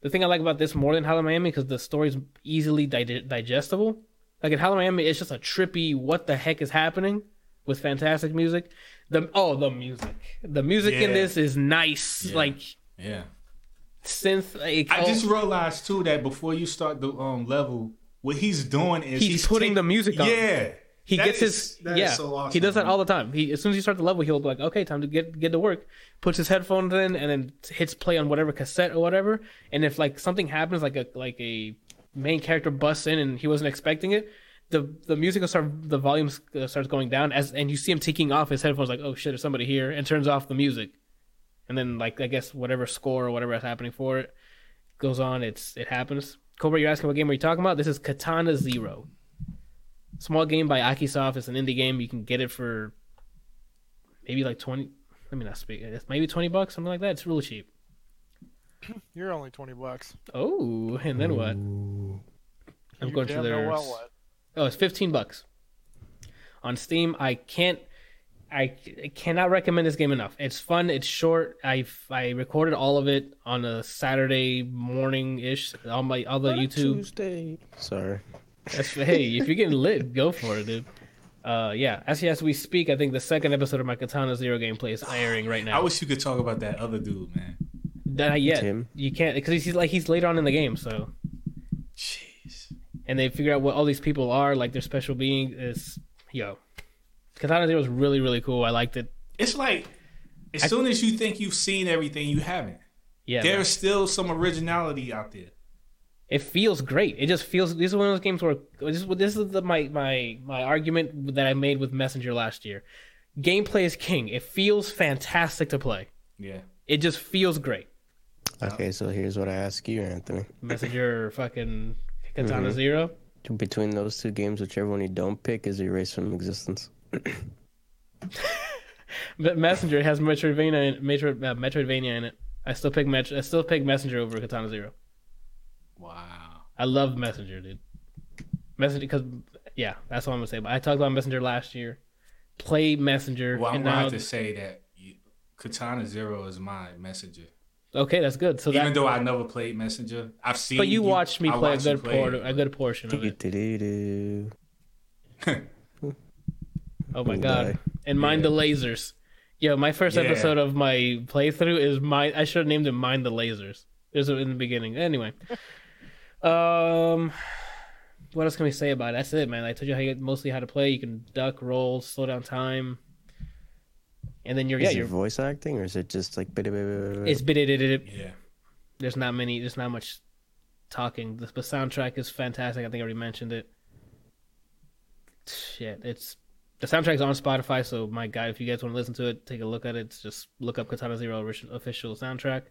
the thing I like about this more than Hotline Miami because the story's easily di- digestible. Like in Hotline Miami, it's just a trippy what the heck is happening with fantastic music. The oh the music, the music in this is nice, Yeah. like yeah. synth. Like, I just realized too that before you start the um level, what he's doing is He's putting take- the music on. Yeah, he That gets is- his that is yeah. so awesome, he does that man. all the time. He as soon as you start the level, he'll be like, okay, time to get get to work. Puts his headphones in and then hits play on whatever cassette or whatever. And if like something happens, like a like a main character busts in and he wasn't expecting it, the the music will start the volume uh, starts going down as and you see him taking off his headphones like oh shit there's somebody here and turns off the music, and then like I guess whatever score or whatever is happening for it goes on. It's it happens. Cobra, you're asking what game are you talking about? This is Katana Zero. Small game by Askiisoft. It's an indie game. You can get it for maybe like twenty. Let me not speak. It's maybe twenty bucks, something like that. It's really cheap. You're only twenty bucks. Oh, and then what? Ooh. I'm You going to damn know their. well what. Oh, it's fifteen bucks on Steam. I can't. I I cannot recommend this game enough. It's fun. It's short. I I recorded all of it on a Saturday morning ish. on my all the YouTube. Tuesday. Sorry. That's, hey, if you're getting lit, go for it, dude. Uh, yeah. Actually, as we speak, I think the second episode of my Katana Zero gameplay is airing right now. I wish you could talk about that other dude, man. Not yet. Tim? You can't because he's like he's later on in the game. So, Jeez. and they figure out what all these people are, like their special being is. Yo, Katana Zero is really really cool. I liked it. It's like as I- soon as you think you've seen everything, you haven't. Yeah, man. There's still some originality out there. It feels great. It just feels. This is one of those games where this is this is the, my my my argument that I made with Messenger last year. Gameplay is king. It feels fantastic to play. Yeah. It just feels great. Okay, so here's what I ask you, Anthony. Messenger fucking Katana Mhm. Zero. Between those two games, whichever one you don't pick is erased from existence. But Messenger has Metroidvania in, Metro, uh, Metroidvania in it. I still pick Met- I still pick Messenger over Katana Zero. Wow. I love Messenger, dude. Messenger because yeah, that's what I'm gonna say. But I talked about Messenger last year. Play Messenger, Well, I'm gonna now have to say that you, Katana Zero is my messenger. okay, that's good. So Even that, though I never played Messenger, I've seen. but you watched me I play a watched you good play por- a good portion of it. Oh my god! And mind Yeah. the lasers. Yo, my first Yeah. episode of my playthrough is mind. I should have named it "Mind the Lasers." There's in the beginning. Anyway, um, what else can we say about it? That's it, man. I told you how you, mostly how to play. You can duck, roll, slow down time, and then you're yeah Is it you're. voice acting or is it just like bit It's. Yeah. There's not many. There's not much talking. The, the soundtrack is fantastic. I think I already mentioned it. Shit, it's the soundtrack's on Spotify. So my God, if you guys want to listen to it, take a look at it. Just look up Katana Zero orig- official soundtrack on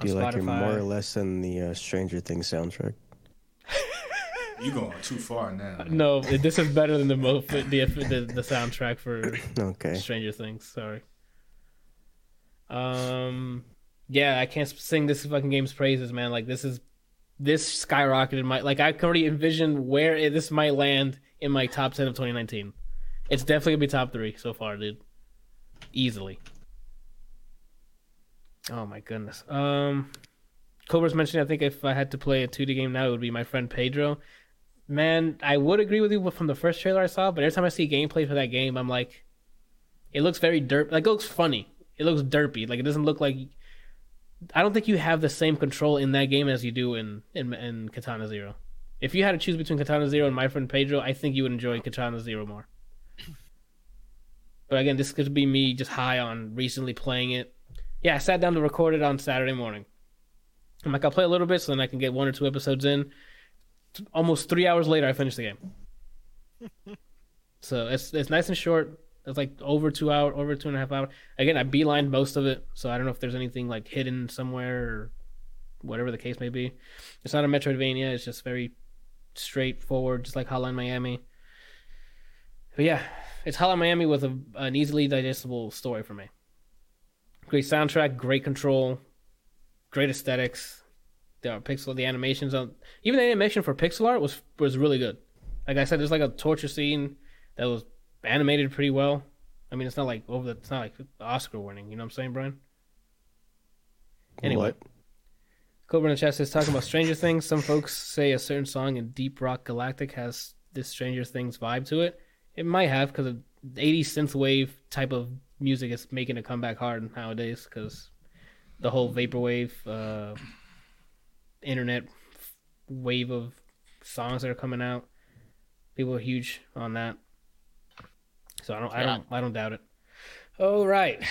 Do you like it Spotify. more or less than the uh, Stranger Things soundtrack? You're going too far now. man. no, this is better than the mo- the, the the soundtrack for Okay. Stranger Things. Sorry. Um, yeah, I can't sing this fucking game's praises, man. Like this is this skyrocketed my like I can already envision where it, this might land in my top ten of 2019. It's definitely gonna be top three so far, dude. Easily. Oh my goodness. Um, Cobra's mentioning. I think if I had to play a 2D game now, it would be my friend Pedro. Man, I would agree with you from the first trailer I saw, but every time I see gameplay for that game, I'm like, it looks very derp. Like it looks funny. It looks derpy. Like it doesn't look like. I don't think you have the same control in that game as you do in in, in Katana Zero. If you had to choose between Katana Zero and my friend Pedro, I think you would enjoy Katana Zero more. But again, this could be me just high on recently playing it. Yeah, I sat down to record it on Saturday morning. I'm like, I'll play a little bit so then I can get one or two episodes in. Almost three hours later, I finished the game. so it's it's nice and short. It's like over two hour, over two and a half hour. Again, I beelined most of it, so I don't know if there's anything like hidden somewhere or whatever the case may be. It's not a Metroidvania. It's just very straightforward, just like Hotline Miami. But yeah, it's Hotline Miami with a, an easily digestible story for me. Great soundtrack, great control, great aesthetics. The pixel, the animations on even the animation for pixel art was was really good. Like I said, there's like a torture scene that was animated pretty well. I mean, it's not like over the, it's not like Oscar winning. You know what I'm saying, Brian? Anyway. What? Cobra in the chat says talking about Stranger Things. Some folks say a certain song in Deep Rock Galactic has this Stranger Things vibe to it. It might have because the 80s synthwave type of music is making a comeback hard nowadays because the whole vaporwave uh, internet wave of songs that are coming out. People are huge on that. So I don't, I don't, I don't doubt it. All right.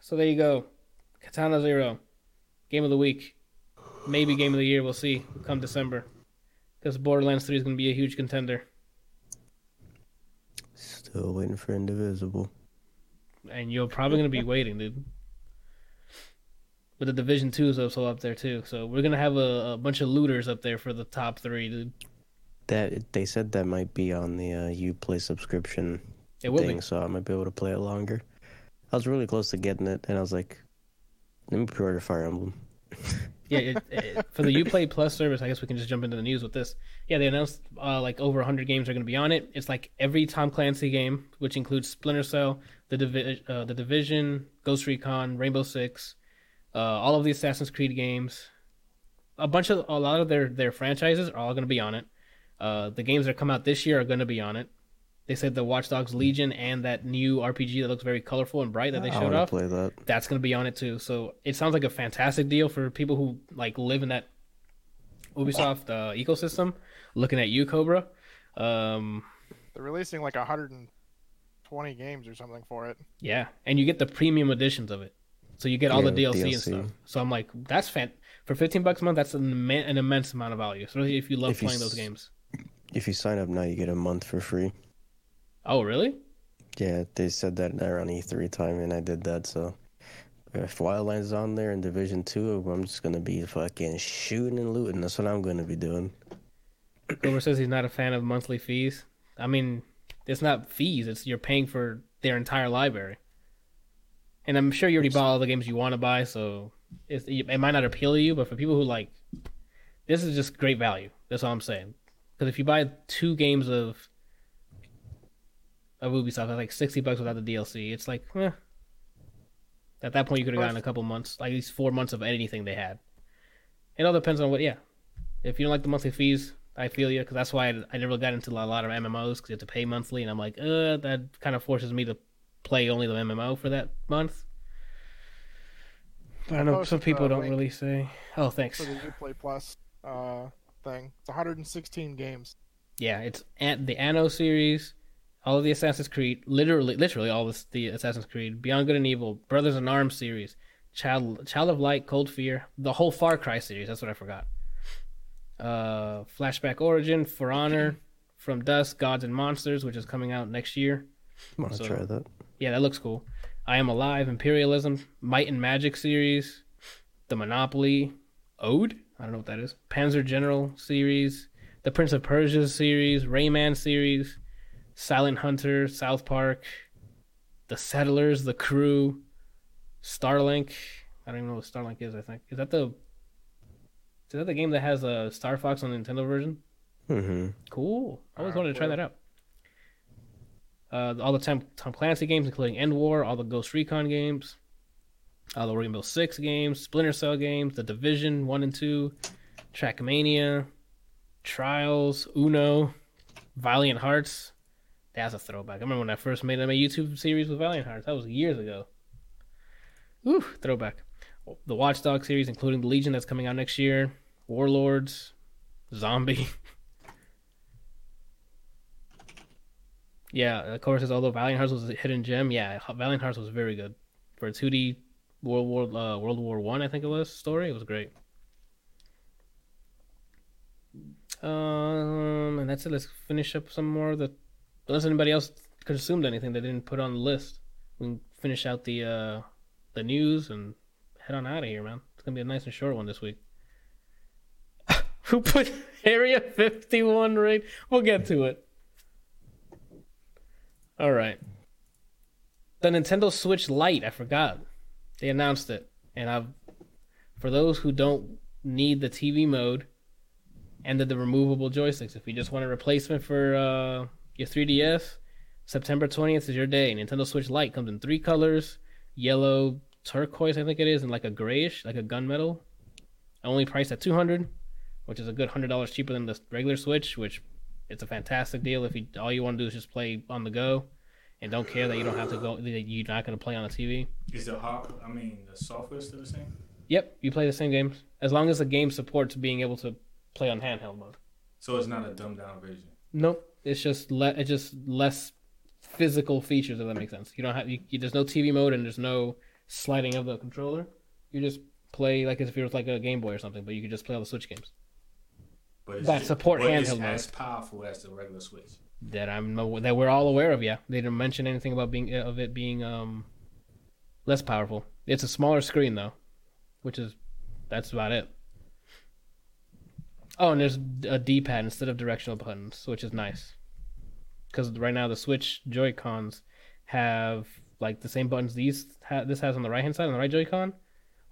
So there you go. Katana Zero, game of the week, maybe game of the year. We'll see come December, because Borderlands Three is going to be a huge contender, Still waiting for Indivisible. And you're probably going to be waiting, dude. But the Division Two is also up there too, so we're gonna have a, a bunch of looters up there for the top three, dude. That they said that might be on the uh, Play subscription It will thing, be. so I might be able to play it longer. I was really close to getting it, and I was like, "Let me pre-order Fire Emblem." Yeah, it, it, for the UPlay Plus service, I guess we can just jump into the news with this. Yeah, they announced uh, like over 100 games are going to be on it. It's like every Tom Clancy game, which includes Splinter Cell, the Divi- uh, the Division, Ghost Recon, Rainbow Six, uh, all of the Assassin's Creed games. A bunch of a lot of their their franchises are all going to be on it. Uh, the games that come out this year are going to be on it. They said the Watch Dogs Legion and that new RPG that looks very colorful and bright that they I showed want to off play that. that's going to be on it too. So it sounds like a fantastic deal for people who like live in that Ubisoft uh, ecosystem. Looking at you, Cobra. Um, They're releasing like 120 games or something for it. yeah, and you get the premium editions of it, so you get all the Yeah, DLC, and stuff. So I'm like, that's fan for 15 bucks a month. That's an, immen- an immense amount of value, especially if you love If you playing those games. If you sign up now, you get a month for free. Oh, really? Yeah, they said that around E3 time, and I did that. So if Wildlands is on there in Division Two, I'm just gonna be fucking shooting and looting. That's what I'm gonna be doing. Cobra says he's not a fan of monthly fees. I mean, it's not fees; it's you're paying for their entire library. And I'm sure you already bought all the games you want to buy, so it's, it might not appeal to you. But for people who like, this is just great value. That's all I'm saying. Because if you buy two games of of Ubisoft at like sixty bucks without the DLC, it's like, eh. At that point, you could have gotten a couple months, like at least four months of anything they had. It all depends on what, yeah. If you don't like the monthly fees, I feel you because that's why I, I never got into a lot of MMOs because you have to pay monthly, and I'm like, uh, that kind of forces me to play only the MMO for that month. But I know some people uh, don't really say. Oh, thanks. for the Uplay Plus uh, thing. It's 116 games. Yeah, it's an- the Anno series, all of the Assassin's Creed, literally, literally all this, the Assassin's Creed, Beyond Good and Evil, Brothers in Arms series, Child, Child of Light, Cold Fear, the whole Far Cry series. That's what I forgot. Uh, Flashback Origin, For Honor, From Dust, Gods and Monsters, which is coming out next year. I want to So- try that. Yeah, that looks cool. I Am Alive, Imperialism, Might and Magic series, the Monopoly, Ode, I don't know what that is, Panzer General series, the Prince of Persia series, Rayman series, Silent Hunter, South Park, The Settlers, The Crew, Starlink. I don't even know what Starlink is. I think is that the is that the game that has a Star Fox on the Nintendo version? Mm-hmm. Cool. I always Uh, wanted to try that out. Uh, all the Tom, Tom Clancy games, including End War, all the Ghost Recon games, all the Rainbow Six games, Splinter Cell games, The Division 1 and 2, Trackmania, Trials, Uno, Valiant Hearts. That's a throwback. I remember when I first made my YouTube series with Valiant Hearts. That was years ago. Whew, throwback. The Watchdog series, including the Legion that's coming out next year, Warlords, Zombie. Yeah, of course, although Valiant Hearts was a hidden gem, yeah, Valiant Hearts was very good for a 2D World War uh, World War One, I think it was story. It was great. Um, and that's it. Let's finish up some more of the. Unless anybody else consumed anything they didn't put on the list, we can finish out the uh the news and head on out of here, man. It's gonna be a nice and short one this week. Who put Area 51 raid? We'll get to it. All right. The Nintendo Switch Lite, I forgot. They announced it. And I've for those who don't need the TV mode and the, the removable joysticks, if you just want a replacement for uh, your 3DS, September 20th is your day. Nintendo Switch Lite comes in three colors yellow, turquoise, I think it is, and like a grayish, like a gunmetal. Only priced at 200 which is a good $100 cheaper than the regular Switch, which it's a fantastic deal if you all you want to do is just play on the go and don't care that you don't have to go that you're not going to play on the TV. Is the hard? I mean, the software still the same? Yep, you play the same games as long as the game supports being able to play on handheld mode. So it's not a dumbed down version. Nope, it's just le- it's just less physical features if that makes sense. You don't have you, you, there's no TV mode and there's no sliding of the controller. You just play like as if it was like a Game Boy or something, but you can just play all the Switch games. But it's That support but handheld mode. as powerful as the regular Switch. that I'm that we're all aware of. Yeah, they didn't mention anything about being of it being um less powerful. It's a smaller screen though, which is that's about it. Oh, and there's a D-pad instead of directional buttons, which is nice. Because right now the Switch Joy Cons have like the same buttons these ha- this has on the right hand side on the right Joy-Con,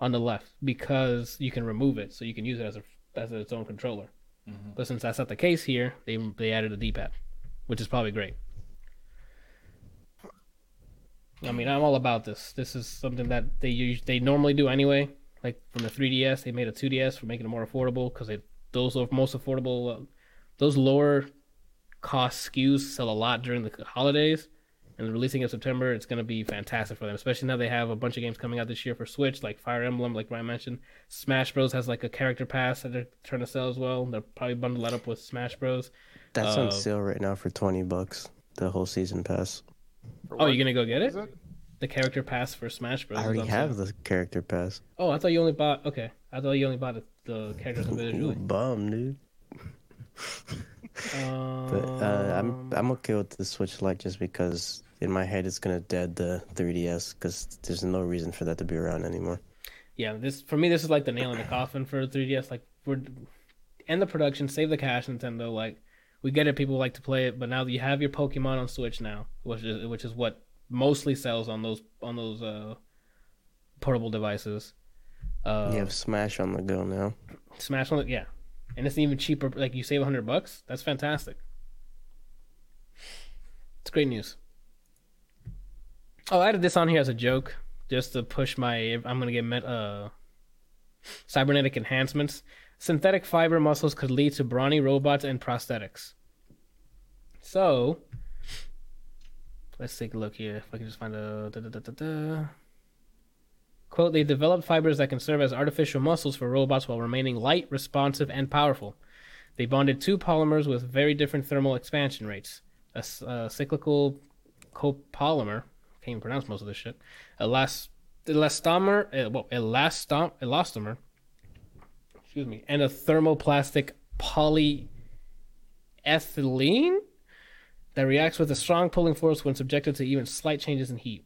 on the left because you can remove it, so you can use it as a as its own controller. But since that's not the case here, they they added a D-pad which is probably great. I mean, I'm all about this. This is something that they use, they normally do anyway. Like from the 3DS, they made a 2DS for making it more affordable because those are most affordable. Uh, those lower cost SKUs sell a lot during the holidays, and releasing in September, it's going to be fantastic for them. Especially now they have a bunch of games coming out this year for Switch, like Fire Emblem, like Ryan mentioned. Smash Bros has like a character pass that they're trying to sell as well. They'll probably bundle that up with Smash Bros. That's Uh, on sale right now for twenty bucks. The whole season pass. Oh, you're gonna go get it? is it? The character pass for Smash Bros. I already have sale. the character pass. Oh, I thought you only bought. Okay, I thought you only bought the, the characters Ooh, individually. bum, dude. Um, But uh, I'm I'm okay with the Switch Lite just because in my head it's gonna dead the 3DS because there's no reason for that to be around anymore. yeah. This for me, this is like the nail in the coffin for 3DS. Like we're end the production, save the cash, Nintendo. Like we get it, people like to play it, but now that you have your Pokemon on Switch now, which is which is what mostly sells on those on those uh portable devices. Uh, you have Smash on the go now. Smash on it, yeah, and it's even cheaper. Like you save hundred bucks. That's fantastic. It's great news. Oh, I added this on here as a joke, just to push my. I'm gonna get met, uh, cybernetic enhancements. Synthetic fiber muscles could lead to brawny robots and prosthetics. So, let's take a look here. If I can just find a. Da, da, da. Quote, they developed fibers that can serve as artificial muscles for robots while remaining light, responsive, and powerful. They bonded two polymers with very different thermal expansion rates. A cyclical copolymer, can't even pronounce most of this shit, elast, elastomer, uh, well, elastom, elastomer, excuse me, and a thermoplastic polyethylene that reacts with a strong pulling force when subjected to even slight changes in heat.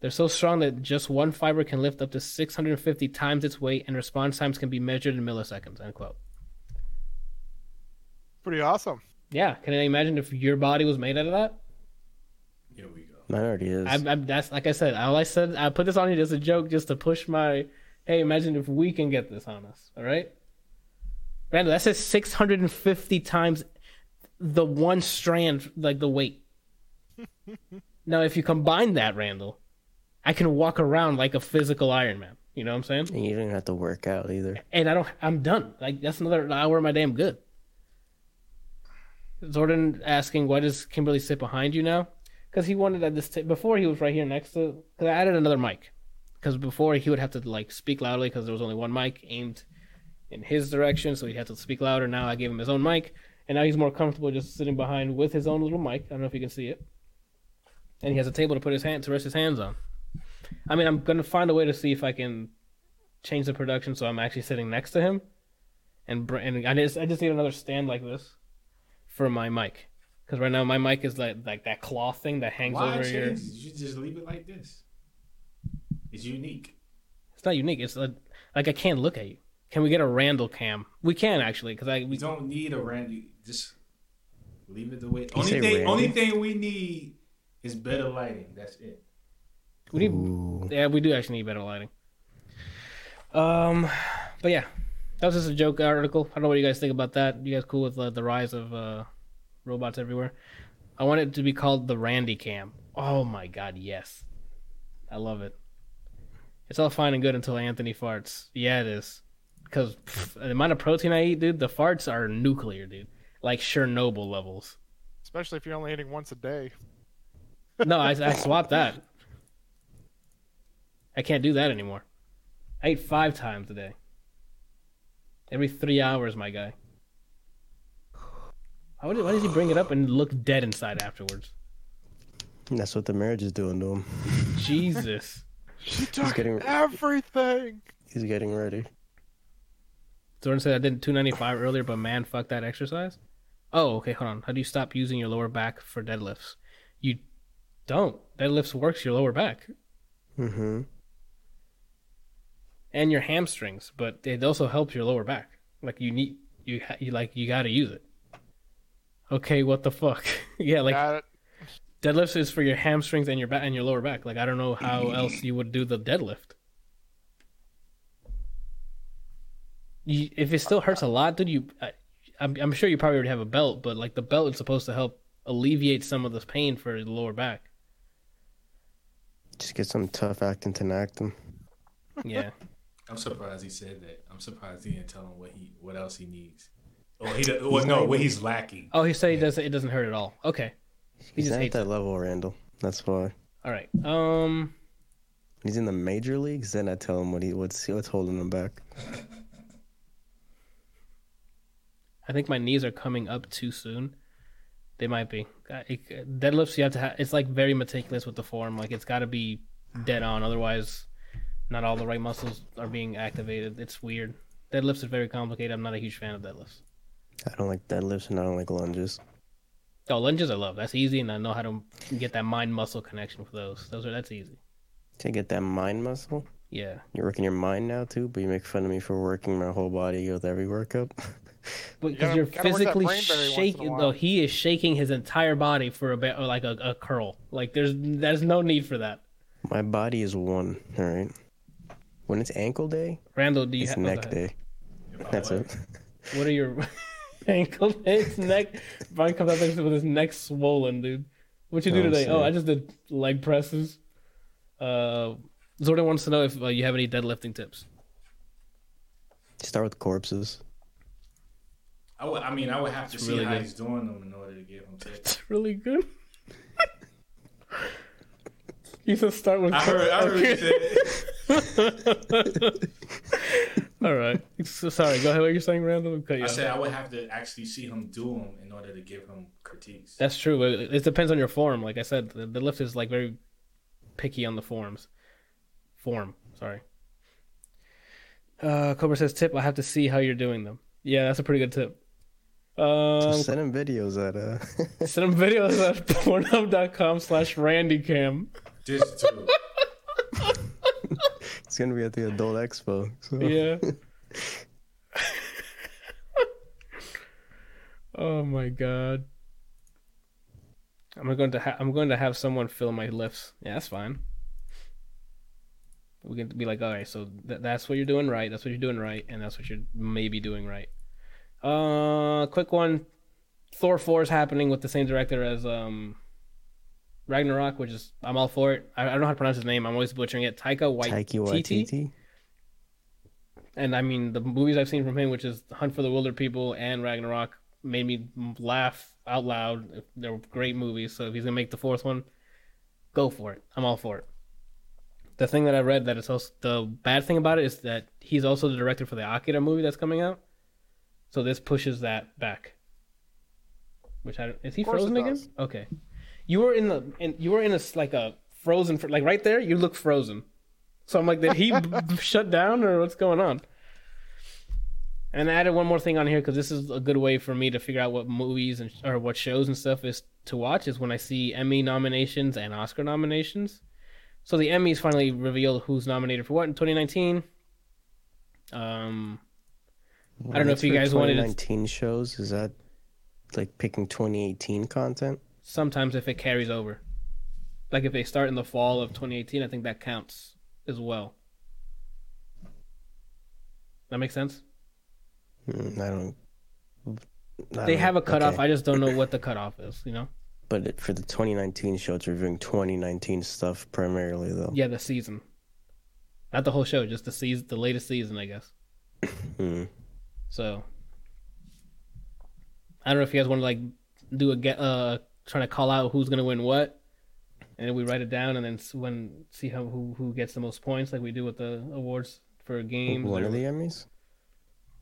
They're so strong that just one fiber can lift up to 650 times its weight, and response times can be measured in milliseconds. End quote. Pretty awesome. Yeah, can I imagine if your body was made out of that? Here we go. Mine already is. I, I, that's like I said. All I said, I put this on you as a joke, just to push my. Hey, imagine if we can get this on us. All right, Randall. That says 650 times the one strand, like the weight. now, if you combine that, Randall, I can walk around like a physical Iron Man. You know what I'm saying? and you don't have to work out either. and I don't. I'm done. Like that's another hour of my damn good. Jordan asking, "Why does Kimberly sit behind you now?" Because he wanted at this t- before he was right here next to. Because I added another mic. Because before he would have to like speak loudly because there was only one mic aimed in his direction, so he had to speak louder. Now I gave him his own mic, and now he's more comfortable just sitting behind with his own little mic. I don't know if you can see it. And he has a table to put his hand to rest his hands on. I mean, I'm gonna find a way to see if I can change the production so I'm actually sitting next to him, and and I just I just need another stand like this for my mic, because right now my mic is like like that cloth thing that hangs Why over change? your. it? You just leave it like this. It's unique. It's not unique. It's a, Like I can't look at you. Can we get a Randall cam? We can actually, because I We we, don't need a Randy. Just leave it the way. You Only thing, Randy? only thing we need is better lighting. That's it. we need Ooh. Yeah, we do actually need better lighting. Um, but yeah, that was just a joke article. I don't know what you guys think about that. You guys cool with uh, the rise of uh, robots everywhere? I want it to be called the Randy Cam. Oh my god, yes, I love it. It's all fine and good until Anthony farts. Yeah, it is. Because the amount of protein I eat, dude, the farts are nuclear, dude. Like Chernobyl levels. Especially if you're only eating once a day. No, I, I swapped that. I can't do that anymore. I eat five times a day. Every three hours, my guy. Why, did, why does he bring it up and look dead inside afterwards? That's what the marriage is doing to him. Jesus. She took getting- everything. He's getting ready. Jordan said I did 295 earlier, but man, fuck that exercise. Oh, okay, hold on. How do you stop using your lower back for deadlifts? You don't. Deadlifts works your lower back. Mm-hmm. and your hamstrings, but it also helps your lower back. Like you need you, you like you got to use it. Okay, what the fuck? yeah, like Got it. deadlifts is for your hamstrings and your back and your lower back. Like I don't know how else you would do the deadlift. You, if it still hurts a lot, dude, you I, I'm I'm sure you probably already have a belt, but like the belt is supposed to help alleviate some of this pain for the lower back. Just get some tough acting to enact him. Yeah. I'm surprised he said that. I'm surprised he didn't tell him what he what else he needs. Or he does, well, no, what he's lacking. Oh, he said he doesn't. It doesn't hurt at all. Okay. He He's just not at hates that it. level, Randall. That's why. All right. Um. He's in the major leagues, then I tell him what he what's what's holding him back. I think my knees are coming up too soon. They might be. Uh, it- Deadlifts, you have to have. It's like very meticulous with the form. Like it's got to be dead on. Otherwise, not all the right muscles are being activated. It's weird. Deadlifts are very complicated. I'm not a huge fan of deadlifts. I don't like deadlifts and I don't like lunges. Oh, lunges I love. That's easy, and I know how to get that mind muscle connection with those. Those are that's easy. To get that mind muscle, Yeah, you're working your mind now too, but you make fun of me for working my whole body with every workout. but because gotta- you're gotta physically brain berry once in a shaking. while. No, he is shaking his entire body for a bit, like a, a curl. Like there's there's no need for that. my body is one. All right. When it's ankle day, Randall, do you it's have oh, neck day. That's it. What are your ankle days, neck? Brian comes out there with his neck swollen, dude. What you do Oh, today? Oh. I just did leg presses. Uh, Jordan wants to know if uh, you have any deadlifting tips. Start with corpses. I, would, I mean, I would have to It's see really how good. he's doing them in order to give him tips. It's really good. You should start with. I heard, I heard you say All right. So, sorry. Go ahead. What you're saying, Randall? Cut you I off. said I would have to actually see him do them in order to give him critiques. That's true. It, it depends on your form. Like I said, the, the lift is like very picky on the forms. Form, sorry. Uh, Cobra says tip. I have to see how you're doing them. Yeah, that's a pretty good tip. Um, Just send him videos at uh. send them videos at pornhub.com slash randycam. To, it's gonna be at the Adult Expo. So. Yeah. oh my god. I'm going to ha- I'm going to have someone fill my lifts. Yeah, that's fine. We can be like, all right, so th- that's what you're doing right. That's what you're doing right, and that's what you're maybe doing right. Uh, quick one. Thor four is happening with the same director as um, Ragnarok, which is I'm all for it. I, I don't know how to pronounce his name. I'm always butchering it. Taika Taiki Waititi. Waititi. And I mean, the movies I've seen from him, which is Hunt for the Wilder People and Ragnarok, made me laugh out loud. They're great movies. So if he's gonna make the fourth one, go for it. I'm all for it. The thing that I read that is also the bad thing about it is that he's also the director for the Akira movie that's coming out. So this pushes that back. Which I is he frozen again? Okay, you were in the in, you were in a like a frozen like right there. You look frozen. So I'm like, did he b- b- shut down or what's going on? And I added one more thing on here because this is a good way for me to figure out what movies and or what shows and stuff is to watch. Is when I see Emmy nominations and Oscar nominations. So the Emmys finally revealed who's nominated for what in 2019. Um, I don't know if you guys wanted to- 2019 shows. Is that like picking 2018 content? Sometimes if it carries over, like if they start in the fall of 2018, I think that counts as well. That makes sense. Mm, I don't. I They don't- have a cutoff. okay. I just don't know what the cutoff is. You know? But for the 2019 show, it's reviewing 2019 stuff primarily, though. Yeah, the season, not the whole show, just the season, the latest season, I guess. Hmm. So I don't know if you guys want to like do a get uh trying to call out who's gonna win what, and then we write it down and then when see how who who gets the most points like we do with the awards for games. One or- of the Emmys.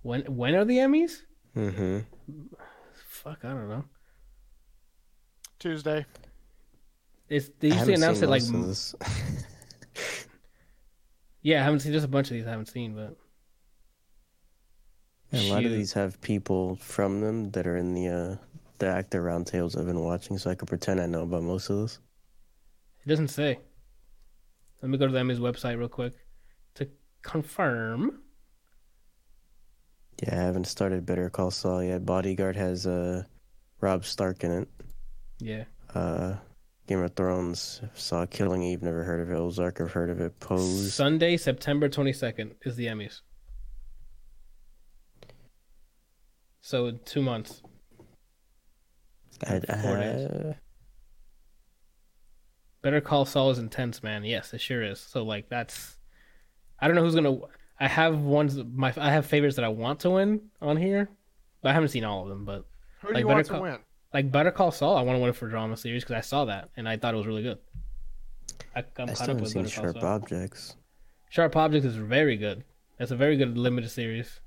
when when are the Emmys? Mm-hmm. Fuck, I don't know. Tuesday. It's they usually announce it like most of m- this. yeah. I haven't seen just a bunch of these I haven't seen, but a lot of these have people from them that are in the uh, the actor roundtables I've been watching, so I could pretend I know about most of this. it doesn't say. Let me go to the Emmys website real quick to confirm. Yeah, I haven't started Better Call Saul yet. Bodyguard has uh, Robb Stark in it. Yeah. Uh, Game of Thrones saw Killing Eve, never heard of it. Ozark, I've heard of it. Pose. Sunday, September 22nd is the Emmys. So two months. I, Four days. uh, Better Call Saul is intense, man. Yes, it sure is. So like that's I don't know who's gonna I have ones my I have favorites that I want to win on here. But I haven't seen all of them, but Who do Like you want Better to Call- win? like Better Call Saul, I want to win it for drama series because I saw that and I thought it was really good. I, I'm I still up haven't with seen Better Sharp Saul. Objects. Sharp Objects is very good. That's a very good limited series.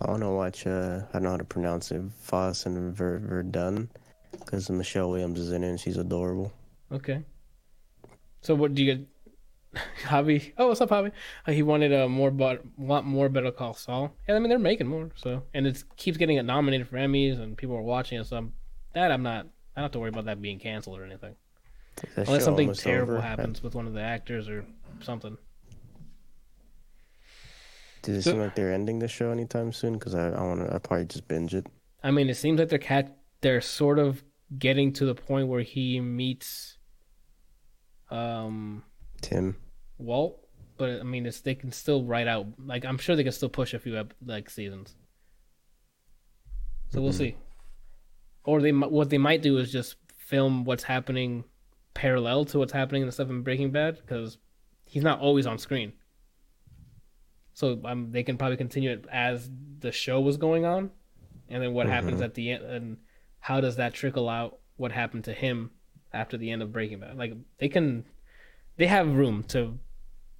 I want to watch, uh, I don't know how to pronounce it, Fosse and Ver- Verdon, because Michelle Williams is in it and she's adorable. Okay. So what do you get? Javi. Oh, what's up, Javi? Uh, he wanted uh, more, but want more Better Call Saul. Yeah, I mean they're making more, so and it keeps getting it nominated for Emmys, and people are watching it. So I'm, that I'm not. I don't have to worry about that being canceled or anything, that unless something terrible over? happens with one of the actors or something. Does it So- seem like they're ending the show anytime soon? Because I, I want to, I probably just binge it. I mean, it seems like they're cat. They're sort of getting to the point where he meets, um, Tim. Walt. But I mean, it's they can still write out. Like I'm sure they can still push a few like seasons. So we'll Mhm. see. Or they what they might do is just film what's happening parallel to what's happening in the stuff in Breaking Bad because he's not always on screen. So um, they can probably continue it as the show was going on, and then what happens Mhm. at the end, and how does that trickle out? What happened to him after the end of Breaking Bad? Like they can, they have room to,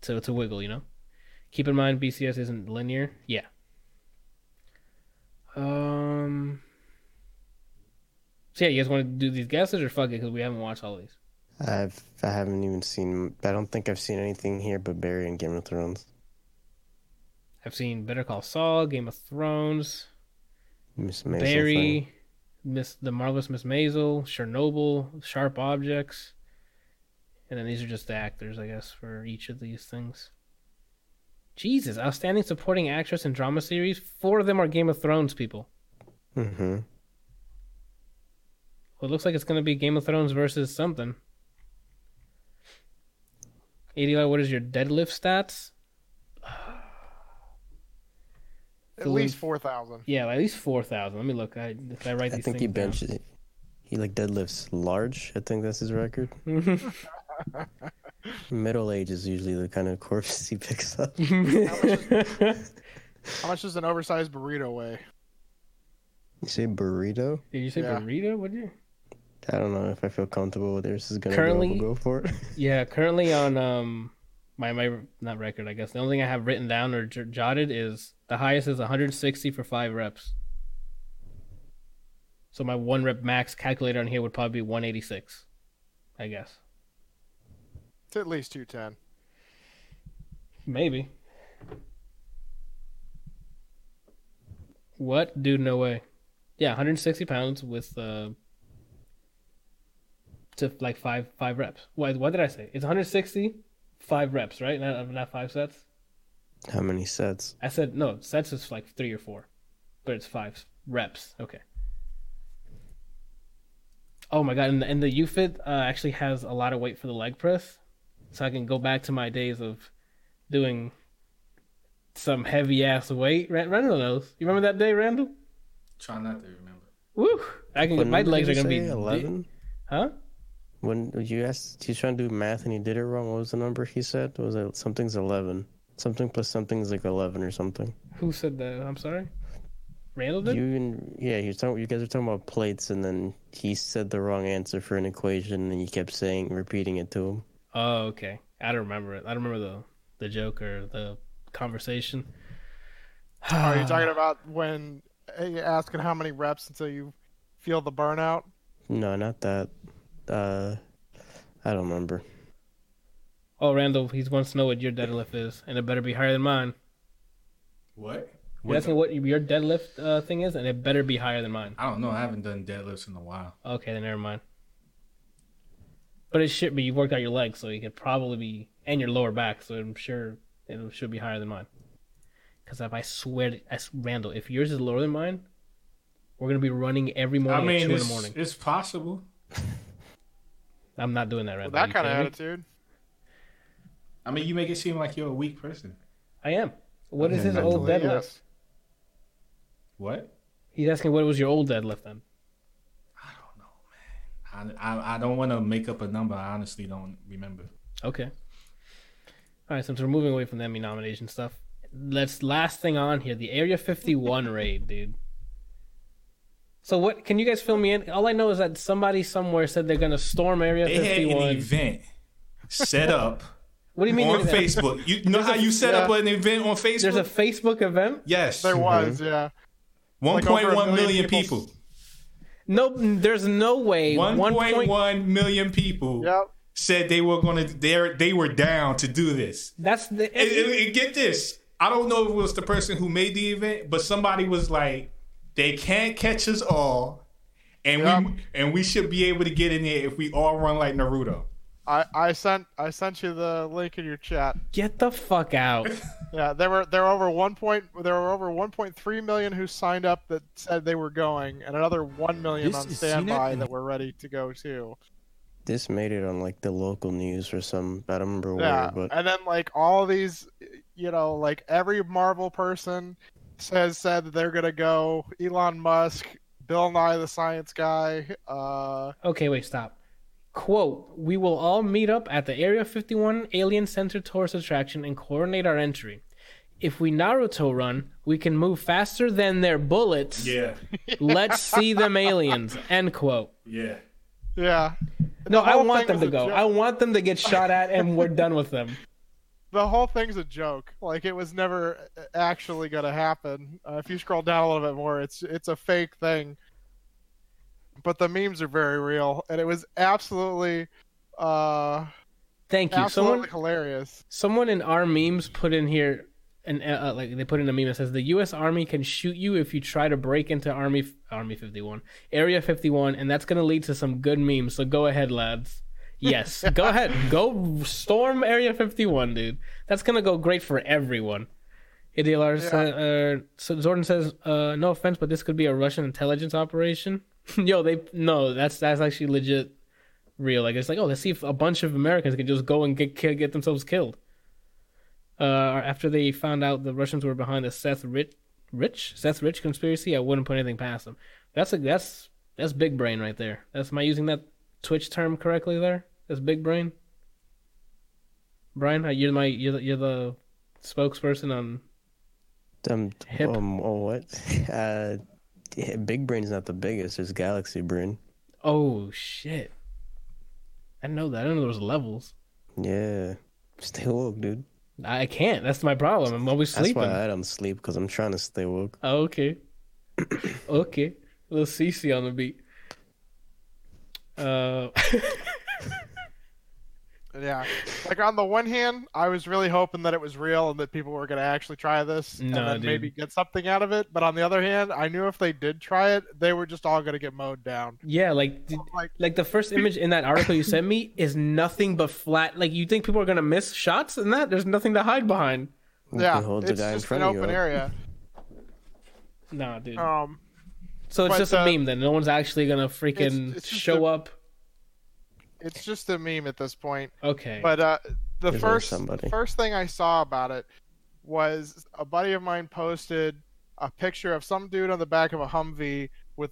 to to wiggle. You know, keep in mind BCS isn't linear. Yeah. Um. So yeah, you guys want to do these guesses or fuck it because we haven't watched all these. I've, I haven't even seen, I don't think I've seen anything here but Barry and Game of Thrones. I've seen Better Call Saul, Game of Thrones, Miss. Barry, Miss the Marvelous Miss Maisel, Chernobyl, Sharp Objects, and then these are just the actors, I guess, for each of these things. Jesus, outstanding supporting actress in drama series. Four of them are Game of Thrones people. Mm-hmm. Well, it looks like it's going to be Game of Thrones versus something. Eli, what is your deadlift stats? At Phil- least four thousand. Yeah, at least four thousand. Let me look. I if I write I these think he things down. benches. He like deadlifts large. I think that's his record. Middle age is usually the kind of corpses he picks up. How much does an oversized burrito weigh? You say burrito? Did you say Yeah. burrito? What did you? I don't know if I feel comfortable with this. Is gonna Currently- go, we'll go for it. Yeah, currently on um my my not record, I guess. The only thing I have written down or j- jotted is the highest is 160 for five reps. So my one rep max calculator on here would probably be 186, I guess. It's at least two ten. Maybe. What? Dude, no way. Yeah, 160 pounds with uh to like five five reps. What what did I say? It's 160, five reps, right? Not not five sets. How many sets? I said no. Sets is like three or four, but it's five reps. Okay. Oh my god! And the, and the UFit uh, actually has a lot of weight for the leg press, so I can go back to my days of doing some heavy ass weight. Ra- Randall knows. You remember that day, Randall? Try not to remember. Woo! I can. When my legs are gonna be eleven. Huh? When you asked, he's trying to do math and he did it wrong. What was the number he said? Was it something's eleven? Something plus something's like eleven or something. Who said that? I'm sorry. Randall did. You and yeah, you talking. You guys were talking about plates, and then he said the wrong answer for an equation, and you kept saying, repeating it to him. Oh, okay. I don't remember it. I don't remember the the joke or the conversation. Are you talking about when uh, you're asking how many reps until you feel the burnout? No, not that. Uh, I don't remember. Oh, Randall, he wants to know what your deadlift is, and it better be higher than mine. What? You're asking what your deadlift uh, thing is, and it better be higher than mine. I don't know. I haven't done deadlifts in a while. Okay, then never mind. But it should be. You worked out your legs, so you could probably be, and your lower back, so I'm sure it should be higher than mine. Because if I swear, to, I s- Randall, if yours is lower than mine, we're gonna be running every I morning at mean, two in it's, the morning. it's possible. I'm not doing that, With Randall. Are that kind of kidding me? attitude. I mean, you make it seem like you're a weak person. I am. What is Okay, his old Mentally, deadlift? yes. What? He's asking what was your old deadlift then? I don't know, man. I, I, I don't want to make up a number. I honestly don't remember. Okay. All right, since we're moving away from the Emmy nomination stuff, let's last thing on here the Area 51 raid, dude. So what? Can you guys fill me in? All I know is that somebody somewhere said they're gonna storm Area They had 51. an event set up what do you mean? on Facebook. You know how you set up an event on Facebook? There's a Facebook event. yes. There mm-hmm. was, yeah. One like over point a one million million people. people. No, there's no way. One One point point. one million people Yep. said they were gonna. They they were down to do this. That's the. And, and- and get this. I don't know if it was the person who made the event, but somebody was like, "They can't catch us all, and Yep. we and we should be able to get in there if we all run like Naruto." I, I sent I sent you the link in your chat. Get the fuck out. Yeah, there were there were over one point there were over 1.3 million who signed up that said they were going, and another one million This on standby that were ready to go too. This made it on like the local news or some. I don't remember Yeah, where, but and then like all these, you know, like every Marvel person says said that they're gonna go. Elon Musk, Bill Nye the Science Guy. Uh, Okay, wait, stop. Quote, we will all meet up at the Area 51 Alien Center tourist attraction and coordinate our entry. If we Naruto run, we can move faster than their bullets. Yeah, Let's see them aliens. End quote. yeah. yeah. No, I want them to go. joke. I want them to get shot at and we're done with them. the whole thing's a joke. Like it was never actually gonna happen. Uh, if you scroll down a little bit more, it's it's a fake thing. But the memes are very real, and it was absolutely, uh, Thank you. absolutely Someone hilarious. someone in our memes put in here and uh, like they put in a meme that says the U.S. Army can shoot you if you try to break into Army Army 51 Area 51, and that's gonna lead to some good memes. So go ahead, lads. Yes, go ahead, go storm Area 51, dude. That's gonna go great for everyone. ADLR Yeah. uh, so Jordan says, uh, "No offense, but this could be a Russian intelligence operation." Yo, they no, that's that's actually legit, real. Like it's like, oh, let's see if a bunch of Americans can just go and get kill, get themselves killed uh, after they found out the Russians were behind the Seth Rich, Rich, Seth Rich conspiracy, I wouldn't put anything past them. That's a that's that's big brain right there. That's am I using that Twitch term correctly there? That's big brain. Brian, uh, you're my you're the, you're the spokesperson on. um, Hip. um, oh what? Uh, Big Brain's not the biggest. There's Galaxy Brain. Oh shit! I know that. I know there was levels. Yeah, stay woke, dude. I can't. That's my problem. I'm always That's why I don't sleep because I'm trying to stay woke. Oh, okay. okay. little CC on the beat. Uh, Yeah, like on the one hand, I was really hoping that it was real and that people were gonna actually try this and then dude. maybe get something out of it. But on the other hand, I knew if they did try it, they were just all gonna get mowed down. yeah, like d- Like, like the first image in that article you sent me is nothing but flat. Like you think people are gonna miss shots in that? There's nothing to hide behind. Yeah, You hold the it's guy in just front an of you open area. Nah, dude. Um, so it's just uh, a meme then. No one's actually gonna freaking it's just show a- up. It's just a meme at this point. Okay. But uh, the There's first somebody. first thing I saw about it was a buddy of mine posted a picture of some dude on the back of a Humvee with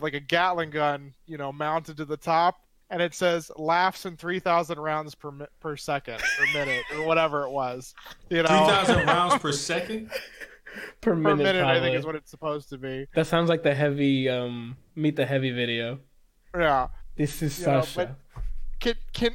like a Gatling gun, you know, mounted to the top, and it says "laughs in three thousand rounds per mi- per second or minute or whatever it was." You know, Three thousand rounds per second. per per minute, minute, I think is what it's supposed to be. That sounds like the heavy um meet the heavy video. Yeah. This is You know, Sasha. Can can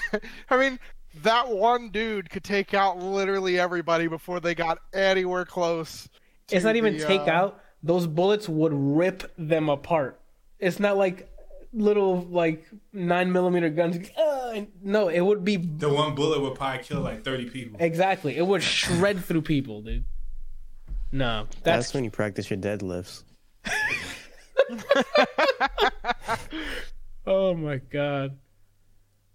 I mean that one dude could take out literally everybody before they got anywhere close. it's not even the, take uh, out. Those bullets would rip them apart. It's not like little like nine millimeter guns. Uh, no, it would be The one bullet would probably kill like thirty people. exactly. It would shred through people, dude. No, That's, that's, when you practice your deadlifts. oh my god.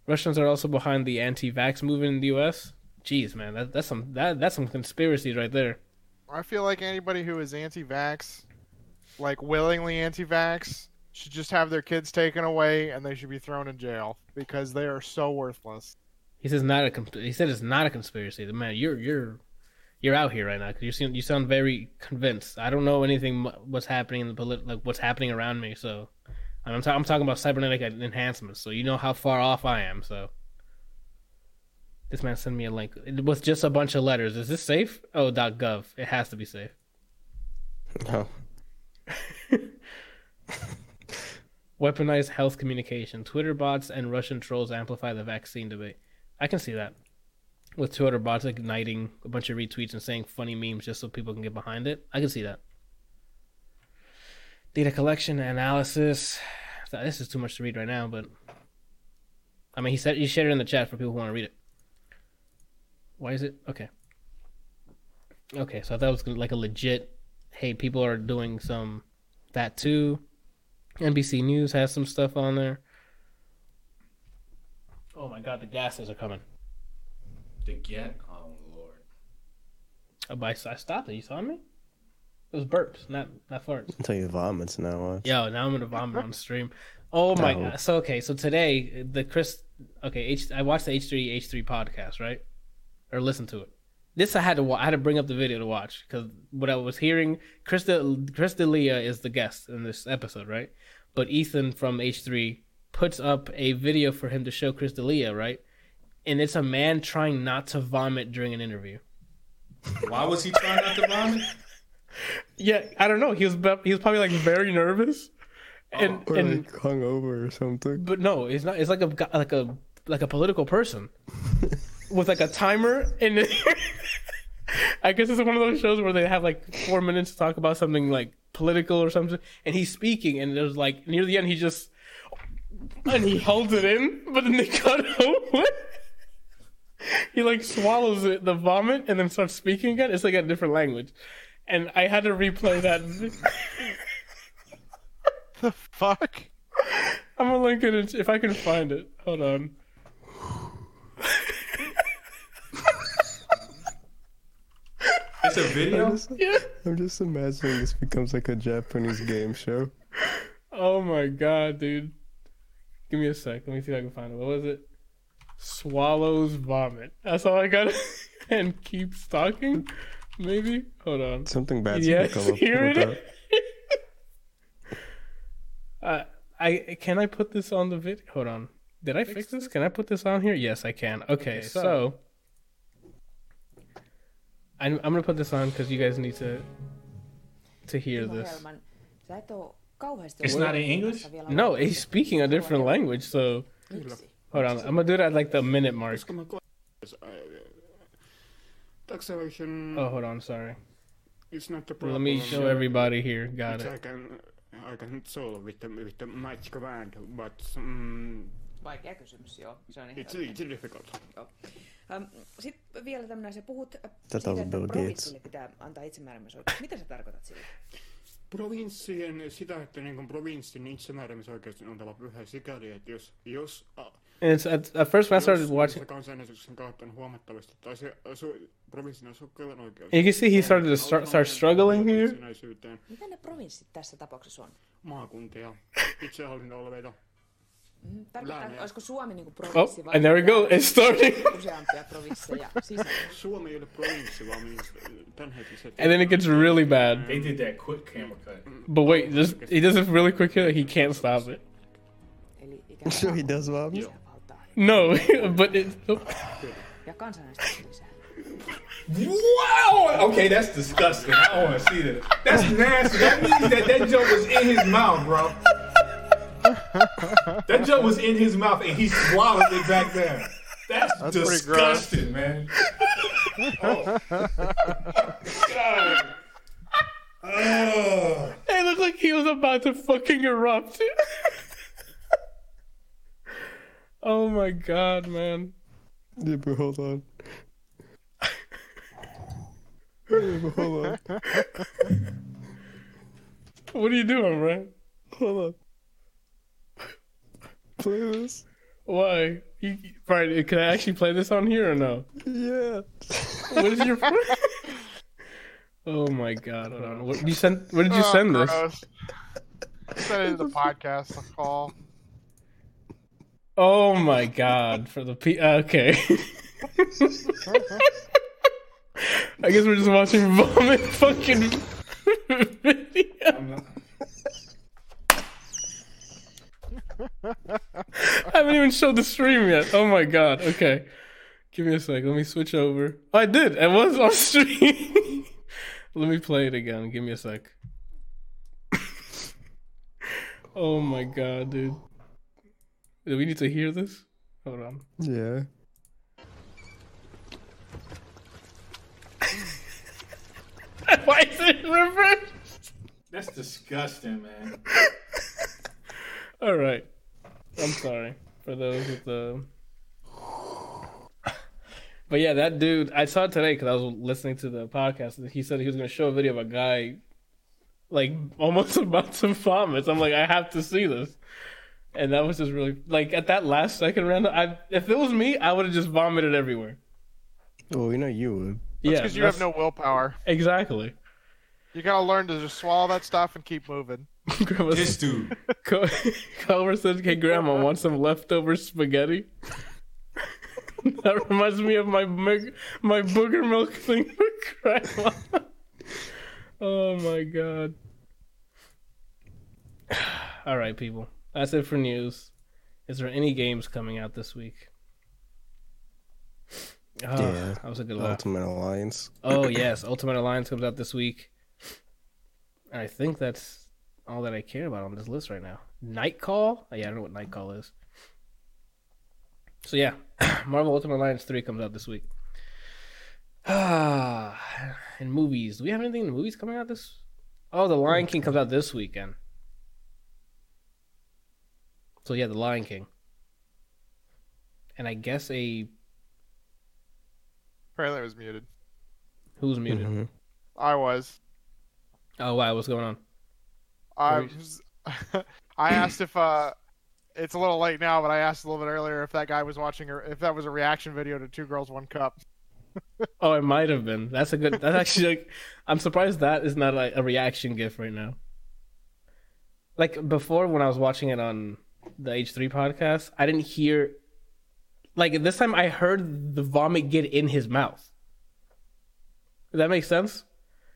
Russians are also behind the anti-vax movement in the U.S. Jeez, man, that, that's some that that's some conspiracies right there. I feel like anybody who is anti-vax, like willingly anti-vax, should just have their kids taken away and they should be thrown in jail because they are so worthless. He says not a. He said it's not a conspiracy. The man, you're you're you're out here right now because you seem you sound very convinced. I don't know anything what's happening in the polit- like what's happening around me. So I'm ta- I'm talking about cybernetic enhancements. So you know how far off I am. So this man sent me a link. It was just a bunch of letters. Is this safe? Oh, .gov. It has to be safe. No. Weaponized health communication. Twitter bots and Russian trolls amplify the vaccine debate. I can see that. With Twitter bots igniting a bunch of retweets and saying funny memes just so people can get behind it. I can see that. Data collection, analysis. This is too much to read right now, but I mean, he said he shared it in the chat for people who want to read it. Why is it okay? Okay, so I thought it was like a legit. Hey, people are doing some that too. NBC News has some stuff on there. Oh my god, the gases are coming. The get. Oh lord. Oh, but I, I stopped it. You saw me? It was burps, not not farts. Until you vomits now. Watch. Yo, now I'm gonna vomit on stream. Oh my No. god. So okay, so today the Chris okay, H I watched the H three H three podcast, right? Or listened to it. This I had to I had to bring up the video to watch because what I was hearing, Krista Krista Leah is the guest in this episode, right? But Ethan from H three puts up a video for him to show Krista Leah, right? And it's a man trying not to vomit during an interview. Why was he trying not to vomit? Yeah, I don't know. He was he was probably like very nervous, and Or and like hungover or something. but no, it's not. It's like a like a like a political person with like a timer, and I guess it's one of those shows where they have like four minutes to talk about something like political or something, and he's speaking, and there's like near the end he just and he holds it in, but then they cut away. he like swallows it, the vomit, and then starts speaking again. It's like a different language, and I had to replay that. The fuck? I'm gonna link it if I can find it. Hold on. It's a video. I'm just, Yeah. I'm just imagining this becomes like a Japanese game show. Oh my god, dude. Give me a sec. Let me see if I can find it. What was it? Swallows vomit. That's all I got. and keep talking. Maybe. Hold on. Something bad's Yes, gonna come up here with it that. Uh, I can I put this on the video? Hold on. Did I fix this? Can I put this on here? Yes, I can. Okay, so- so, I'm I'm gonna put this on because you guys need to to hear this. Helman, sä et oo kauheasti It's not in English? No, loppuun. he's speaking a different language. So hold on. I'm gonna do it at like the minute mark. Taxation Oh, hold on. Sorry. is not the problem. Let me show everybody here. Got Which I it. can, I can solve with the, with the match command, but mm, Vaikea kysymys, joo. Se on ihan it's, it's difficult. Sitten vielä tämmöinen, sä puhut äh, Tätä siitä, on että provinssille pitää antaa itsemääräämisoikeus. Mitä sä tarkoitat sillä? Provinssien sitä, että niin kuin provinssin itsemääräämisoikeus on oltava pyhä sikäli, että jos, jos a, And it's at, at first when I started watching, se kansanäänestyksen kautta on huomattavasti, tai se su, provinssin asukkailla oikeus. you can see he started to start, start struggling here. Mitä ne provinssit tässä tapauksessa on? maakuntia, itsehallintoalueita. Mm, Tarkoittaa, olisiko Suomi niinku Oh, provinssi vai and there we go. It's starting. useampia provinsseja sisällä? Suomi ei ole provinssi, vaan tämänhetkiset. And then it gets really bad. They did that quick camera cut. But wait, just he does it really quick here. He can't stop it. Eli ikään So he does what? lisävaltaa No, but it. oh. ja kansanäänestys lisää. Wow! Okay, that's disgusting. I don't want to see that. That's nasty. That means that that joke was in his mouth, bro. that joke was in his mouth and he swallowed it back there. That's, That's disgusting, man. Oh. God. Oh. It looked like he was about to fucking erupt. oh my god, man. Yeah, but hold on. Yeah, but hold on. What are you doing, man? Hold on. Play this. Why? You, right, can I actually play this on here or no? Yeah. What is your? oh my god! Hold on. What, did you sent? Where did you Oh, send this? gross. Send it to the podcast call. Oh my god! For the P. Okay. I guess we're just watching vomit fucking video. I haven't even showed the stream yet. Oh my god. Okay. Give me a sec. Let me switch over. Oh, I did. It was on stream. Let me play it again. Give me a sec. oh my god, dude. Do we need to hear this? Hold on. Yeah. Why is it reversed? That's disgusting, man. All right. I'm sorry for those with the. But yeah, that dude, I saw it today because I was listening to the podcast. and He said he was going to show a video of a guy, like almost about to vomit. I'm like, I have to see this, and that was just really like at that last second round. I if it was me, I would have just vomited everywhere. Well, we know you would. yeah, Because you have no willpower. exactly. You gotta learn to just swallow that stuff and keep moving. Grandma This dude. Co- Culver says, "Hey, Grandma, want some leftover spaghetti?" that reminds me of my mig- my booger milk thing with Grandma. oh my god! All right, people, that's it for news. Is there any games coming out this week? Oh, Yeah. that was a good laugh. Ultimate Alliance. Oh yes, Ultimate Alliance comes out this week. I think that's all that I care about on this list right now. Nightcall? Oh, yeah, I don't know what Nightcall is. So yeah, Marvel Ultimate Alliance three comes out this week. Ah, in movies, do we have anything in movies coming out this? Oh, The Lion King comes out this weekend. So yeah, The Lion King, and I guess a Apparently, it was muted. who's muted. Mhm. I was. Oh wow, what's going on? I was. I asked if uh, it's a little late now, but I asked a little bit earlier if that guy was watching or if that was a reaction video to Two Girls One Cup. Oh, it might have been. That's a good. That's actually like. I'm surprised that is not like a reaction gif right now. Like before, when I was watching it on the H3 podcast, I didn't hear. Like this time, I heard the vomit get in his mouth. Does that make sense?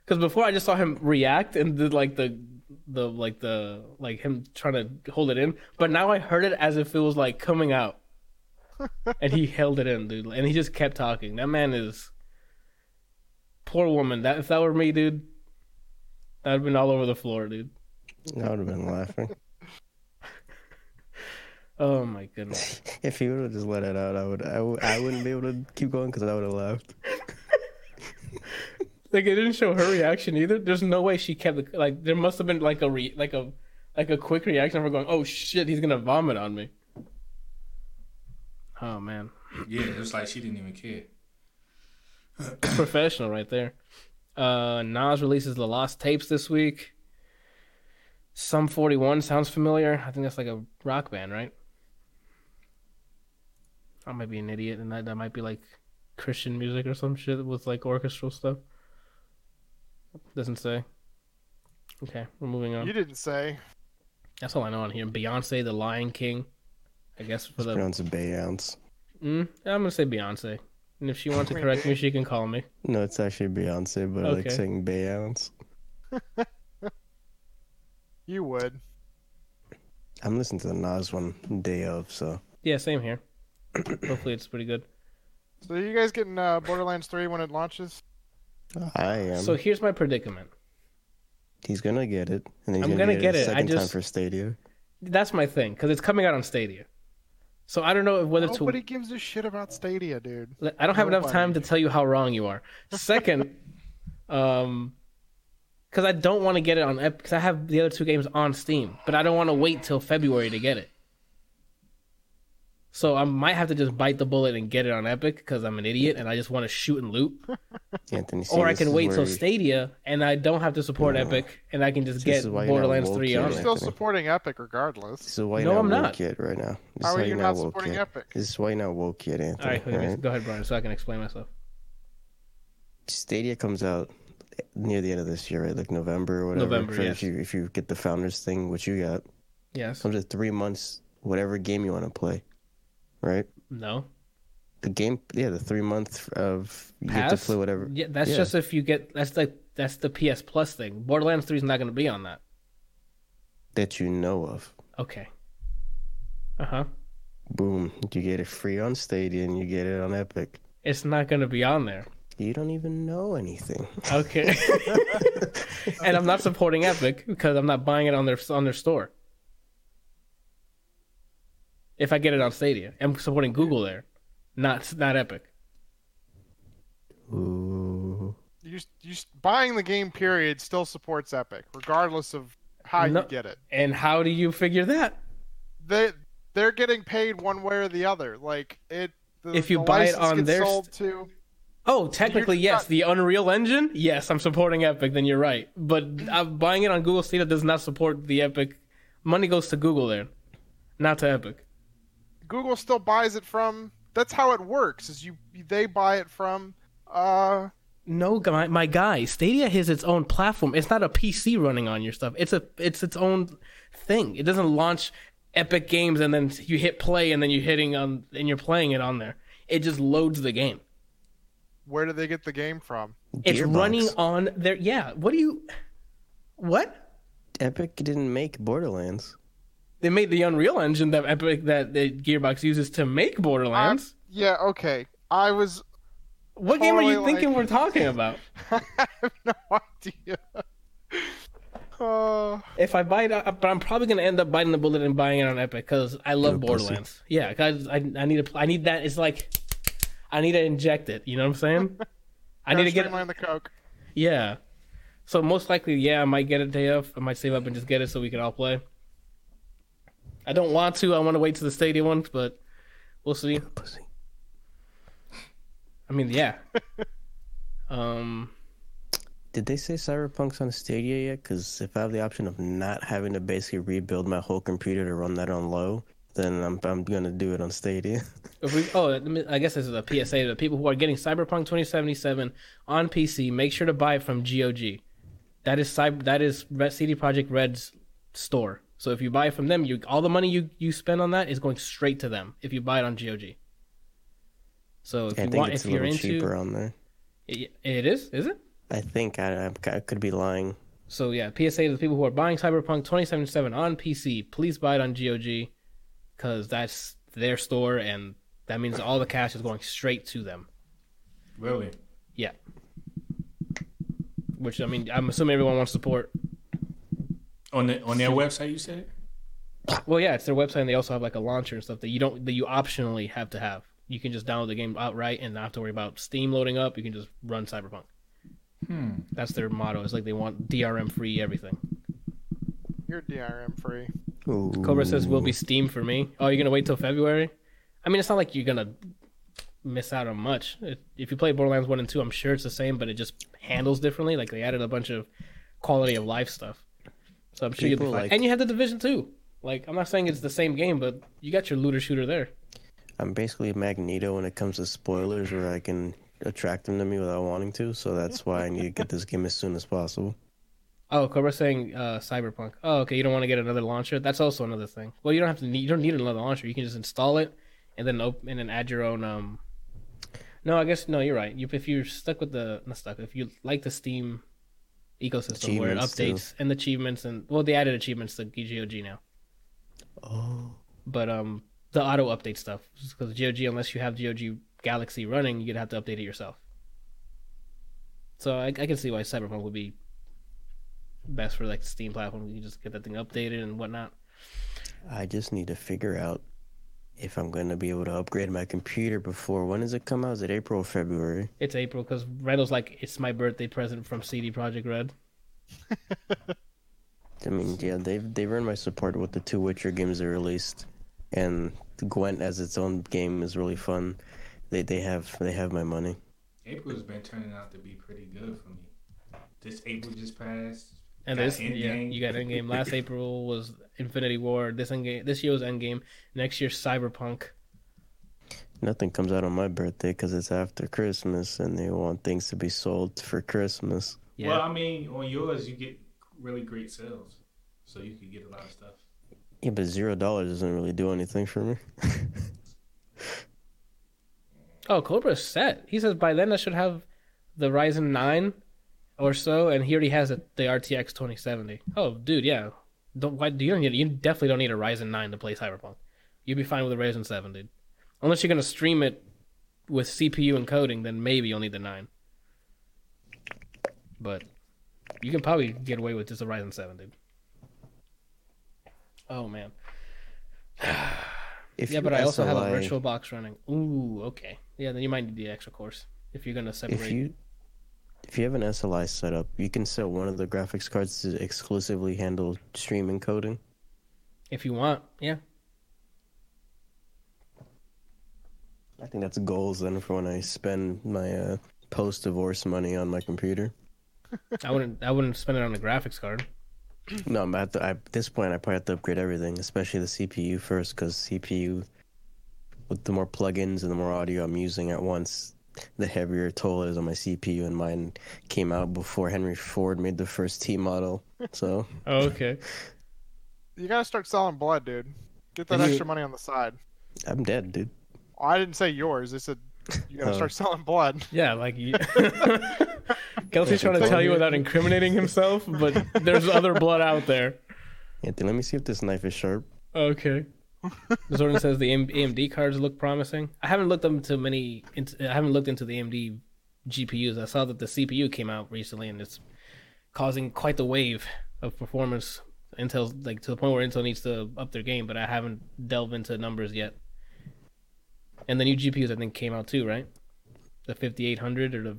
Because before, I just saw him react and did like the the like the like him trying to hold it in, but now I heard it as if it was like coming out and he held it in, dude. And he just kept talking. That man is poor woman. That if that were me, dude, that'd have been all over the floor, dude. I would have been laughing. Oh my goodness. If he would have just let it out, I would. I, w- I wouldn't be able to keep going because I would have laughed. Like it didn't show her reaction either. There's no way she kept the, like. There must have been like a re, like a like a quick reaction of her going, "Oh shit, he's gonna vomit on me." Oh man, Yeah, it was like she didn't even care. professional right there. Uh, Nas releases the Lost Tapes this week. Sum 41 sounds familiar. I think that's like a rock band, right? I might be an idiot, and that that might be like Christian music or some shit with like orchestral stuff. Doesn't say. Okay, we're moving on. You didn't say. That's all I know on here. Beyonce, The Lion King. I guess for It's the. pronounced Beyonce. Mm, I'm gonna say Beyonce, and if she wants to correct me, she can call me. No, it's actually Beyonce, but I like saying Beyonce. You would. I'm listening to the Nas one day of, so Yeah, same here. Hopefully, it's pretty good. So you guys getting uh, Borderlands 3 when it launches? I am. So here's my predicament. he's gonna get it, and he's I'm gonna, gonna get, get it it. a I second time for Stadia. That's my thing because it's coming out on Stadia. So I don't know whether to. Nobody gives a shit about Stadia, dude. I don't have enough time to tell you how wrong you are. Second, um, because I don't want to get it on Epic because I have the other two games on Steam, but I don't want to wait till February to get it. So I might have to just bite the bullet and get it on Epic because I'm an idiot and I just want to shoot and loot. Anthony, see, or I can wait till where- Stadia and I don't have to support No. Epic and I can just This get is why you're not Borderlands 3 yet, on You're still Anthony. supporting Epic regardless. This is why No, you're I'm not not. woke yet right now. This How is are you not not supporting yet. Epic? This is why you're not woke yet, All Anthony. right, all right? go ahead, Brian, so I can explain myself. Stadia comes out near the end of this year, right? Like November or whatever. November, For- yes. If you if you get the founders thing, which you got, Yes. comes with three months, whatever game you want to play, right? No. The game, yeah, the three month of you get to Pass? play whatever. Yeah, that's Yeah. just if you get that's like that's the PS Plus thing. Borderlands 3 is not going to be on that. that you know of. Okay. Uh huh. Boom, you get it free on Stadia and you get it on Epic. It's not going to be on there. You don't even know anything. Okay. and I'm not supporting Epic because I'm not buying it on their on their store. If I get it on Stadia, I'm supporting Google there, not not Epic. Ooh. You, you buying the game period still supports Epic, regardless of how No. you get it. And how do you figure that? They they're getting paid one way or the other. Like it. The, If you the buy it on their sold to. Oh, technically, yes. not- The Unreal Engine, yes, I'm supporting Epic. Then you're right. But uh, buying it on Google Stadia does not support the Epic. Money goes to Google there, not to Epic. Google still buys it from. That's how it works. Is you they buy it from. Uh, No, my, my guy, Stadia has its own platform. It's not a PC running on your stuff. It's a it's its own thing. It doesn't launch Epic games and then you hit play and then you're hitting on and you're playing it on there. It just loads the game. where do they get the game from? It's Gearbox. running on their yeah. What do you? What? Epic didn't make Borderlands. They made the Unreal Engine that Epic that the Gearbox uses to make Borderlands. Yeah. Okay. I was. what game are you thinking like- we're talking about? I have no idea. Uh, If I buy it, uh, but I'm probably gonna end up biting the bullet and buying it on Epic because I love You're pussy. Borderlands. Yeah, because I I need to I need that. It's like I need to inject it. You know what I'm saying? I need to get streamline the coke. yeah. So most likely, yeah, I might get it day of. I might save up and just get it so we can all play. I don't want to. I want to wait to the Stadia ones, but we'll see. Pussy. I mean, yeah. um. Did they say Cyberpunk's on Stadia yet? Because if I have the option of not having to basically rebuild my whole computer to run that on low, then I'm I'm gonna do it on Stadia. If we, oh, I guess this is a PSA to the people who are getting Cyberpunk 2077 on PC. Make sure to buy it from GOG. That is cyber, that is CD Projekt Red's store. So if you buy it from them, you all the money you, you spend on that is going straight to them. If you buy it on GOG. So if I you think want, it's if a you're little into, cheaper on there. it, it is, is it? I think I, I, I could be lying. So yeah, PSA to the people who are buying Cyberpunk 2077 on PC, please buy it on GOG, because that's their store, and that means all the cash is going straight to them. Really? Yeah. Which I mean, I'm assuming everyone wants support. On the on their website, you said? Well, yeah, it's their website, and they also have like a launcher and stuff that you don't that you optionally have to have. You can just download the game outright and not have to worry about Steam loading up. You can just run Cyberpunk. Hmm. That's their motto. It's like they want DRM free everything. You're DRM free. Ooh. Cobra says will be Steam for me. Oh, you're gonna wait till February? I mean, it's not like you're gonna miss out on much. If- If you play Borderlands one and two, I'm sure it's the same, but it just handles differently. Like they added a bunch of quality of life stuff. So I'm sure you'll be fine. like- And you have the Division two. Like I'm not saying it's the same game, but you got your looter shooter there. I'm basically a Magneto when it comes to spoilers, where I can attract them to me without wanting to. So that's why I need to get this game as soon as possible. Oh, Cobra's saying uh, Cyberpunk. Oh, okay. You don't want to get another launcher. That's also another thing. Well, you don't have to. Need, you don't need another launcher. You can just install it and then open and then add your own. Um. No, I guess no. You're right. You, if you're stuck with the not stuck. If you like the Steam ecosystem where it Achievements, too. updates and achievements and well, they added achievements to GOG now. Oh, But um, the auto update stuff because GOG, unless you have GOG Galaxy running, you'd have to update it yourself. So I, I can see why Cyberpunk would be best for like the Steam platform. You just get that thing updated and whatnot. I just need to figure out if I'm going to be able to upgrade my computer before. When does it come out? Is it April or February? It's April because Randall's like it's my birthday present from CD Projekt Red. I mean, yeah, they've they've earned my support with the two Witcher games they released, and Gwent as its own game is really fun. They they have they have my money. April's been turning out to be pretty good for me. This April just passed. And Got this, yeah, you got Endgame. Last April was Infinity War. This Endgame, this year was Endgame. Next year, Cyberpunk. Nothing comes out on my birthday because it's after Christmas, and they want things to be sold for Christmas. Yeah, Well, I mean, on yours you get really great sales, so you can get a lot of stuff. Yeah, but zero dollars doesn't really do anything for me. Oh, Cobra's set. He says by then I should have the Ryzen 9 or so, and he already has it, the RTX 2070. Oh, dude, yeah. Don't why do you don't need you definitely don't need a Ryzen 9 to play Cyberpunk. You'd be fine with a Ryzen 7, dude. Unless you're gonna stream it with CPU encoding, then maybe you'll need the 9. But you can probably get away with just a Ryzen 7, dude. Oh man. If Yeah, but I also have a virtual box running. Ooh, okay. Yeah, then you might need the extra course if you're gonna separate. If you if you have an SLI setup, you can set one of the graphics cards to exclusively handle stream encoding. If you want, yeah. I think that's goals then for when I spend my uh, post divorce money on my computer. I wouldn't. I wouldn't spend it on a graphics card. No, I'm at, the, at this point I probably have to upgrade everything, especially the CPU first, because CPU, with the more plugins and the more audio I'm using at once, the heavier toll is on my CPU, and mine came out before Henry Ford made the first T model. So Oh, okay. You gotta start selling blood, dude. Get that You- extra money on the side. I'm dead, dude. I didn't say yours. I said you gotta Oh. start selling blood. Yeah, like you. Kelsey's trying to tell you without incriminating himself, but there's other blood out there. Anthony, let me see if this knife is sharp. Okay. Zordan says the AMD cards look promising. I haven't looked into many. I haven't looked into the AMD GPUs. I saw that the CPU came out recently, and it's causing quite the wave of performance. Intel's like to the point where Intel needs to up their game, but I haven't delved into numbers yet. And the new GPUs, I think, came out too, right? The 5800 or the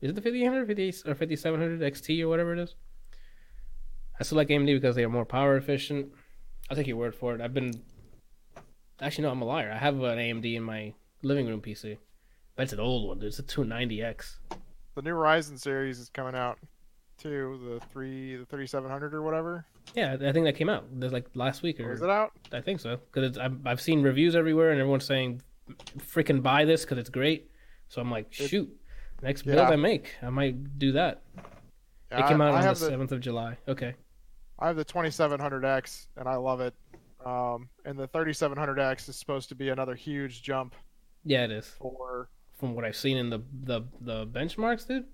is it the 5800, 58 or 5700 XT or whatever it is. I still like AMD because they are more power efficient. I'll take your word for it. I've been actually no, I'm a liar. I have an AMD in my living room PC, but it's an old one. Dude. It's a 290X. The new Ryzen series is coming out too. The three, the 3700 or whatever. Yeah, I think that came out. There's like last week Or is it out? I think so because I've I've seen reviews everywhere and everyone's saying, "Freaking buy this because it's great." So I'm like, It- shoot, next build Yeah. I make, I might do that. Yeah, it came I, out I on the the seventh of July. Okay. I have the 2700X and I love it. Um, and the 3700X is supposed to be another huge jump Yeah, it is. for. From what I've seen in the the the benchmarks, dude.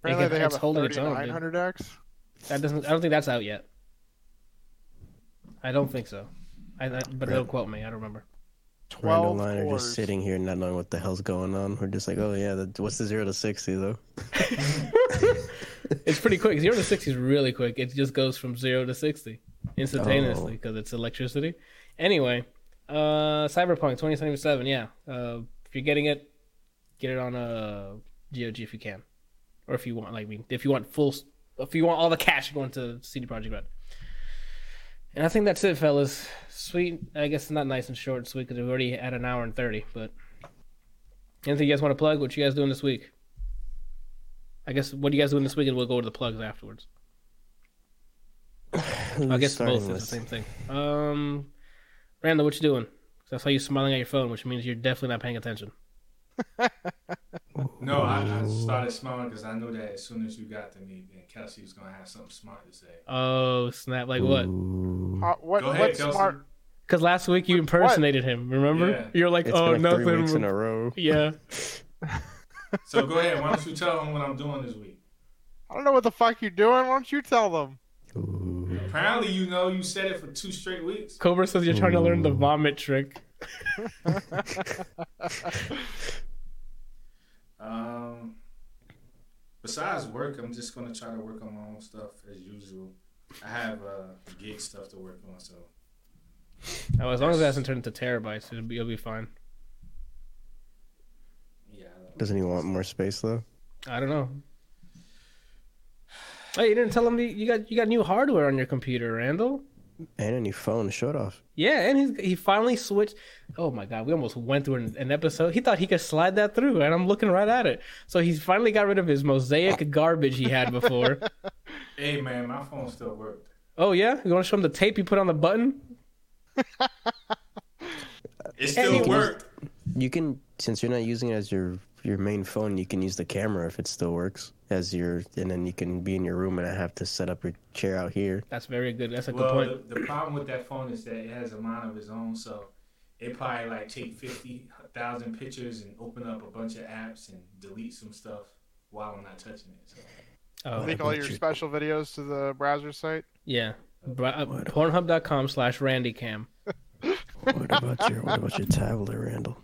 Apparently, can- they have a holding its own, 3900X. That doesn't. I don't think that's out yet. I don't think so. I, I but don't quote me. I don't remember. Randall 12 and I are just sitting here not knowing what the hell's going on. We're just like, oh yeah, the, what's the zero to sixty though? It's pretty quick. Zero to sixty is really quick. It just goes from zero to sixty instantaneously Oh. because it's electricity. Anyway, uh, Cyberpunk 2077. Yeah, uh, if you're getting it, get it on a GOG if you can, or if you want, like, I mean, if you want full, if you want all the cash going to CD Projekt Red. And I think that's it, fellas. Sweet. I guess it's not nice and short and sweet because we're already at an hour and thirty. But anything you guys want to plug? What you guys doing this week? I guess what are you guys doing this week, and we'll go to the plugs afterwards. I guess both is the same thing. Um, Randall, what you doing? Because I saw you're smiling at your phone, which means you're definitely not paying attention. No, I, I started smiling because I knew that as soon as you got to me, then Kelsey was gonna have something smart to say. Oh snap! Like what? Ooh. Uh, what Go ahead, what Kelsey. smart? Because last week you What? impersonated him. Remember? Yeah. You're like, It's oh been like nothing. three weeks in a row. Yeah. So go ahead. Why don't you tell them what I'm doing this week? I don't know what the fuck you're doing. Why don't you tell them? Ooh. Apparently, you know, you said it for two straight weeks. Cobra says you're trying to learn the vomit trick. Um, besides work, I'm just gonna try to work on my own stuff as usual. I have uh, gig stuff to work on, so Oh, as long as it hasn't turned into terabytes, it'll be, it'll be fine. yeah. Doesn't he want more space though? I don't know. Hey, you didn't tell him you you got you got new hardware on your computer, Randall. And a new phone. Show off. Yeah, and he's he finally switched. Oh my god, we almost went through an, an episode. He thought he could slide that through, and I'm looking right at it. So he's finally got rid of his mosaic garbage he had before. Hey man, my phone still worked. oh yeah, you want to show him the tape you put on the button? It still Anyway. worked. You can, since you're not using it as your your main phone, you can use the camera if it still works as your, and then you can be in your room and I have to set up your chair out here. That's very good. That's a good point. the, the problem with that phone is that it has a mind of its own, so it probably like take fifty thousand pictures and open up a bunch of apps and delete some stuff while I'm not touching it. So. Oh Link all your special videos to the browser site. yeah, Bra- uh, Pornhub.com slash RandyCam. What about your What about your tablet, Randall?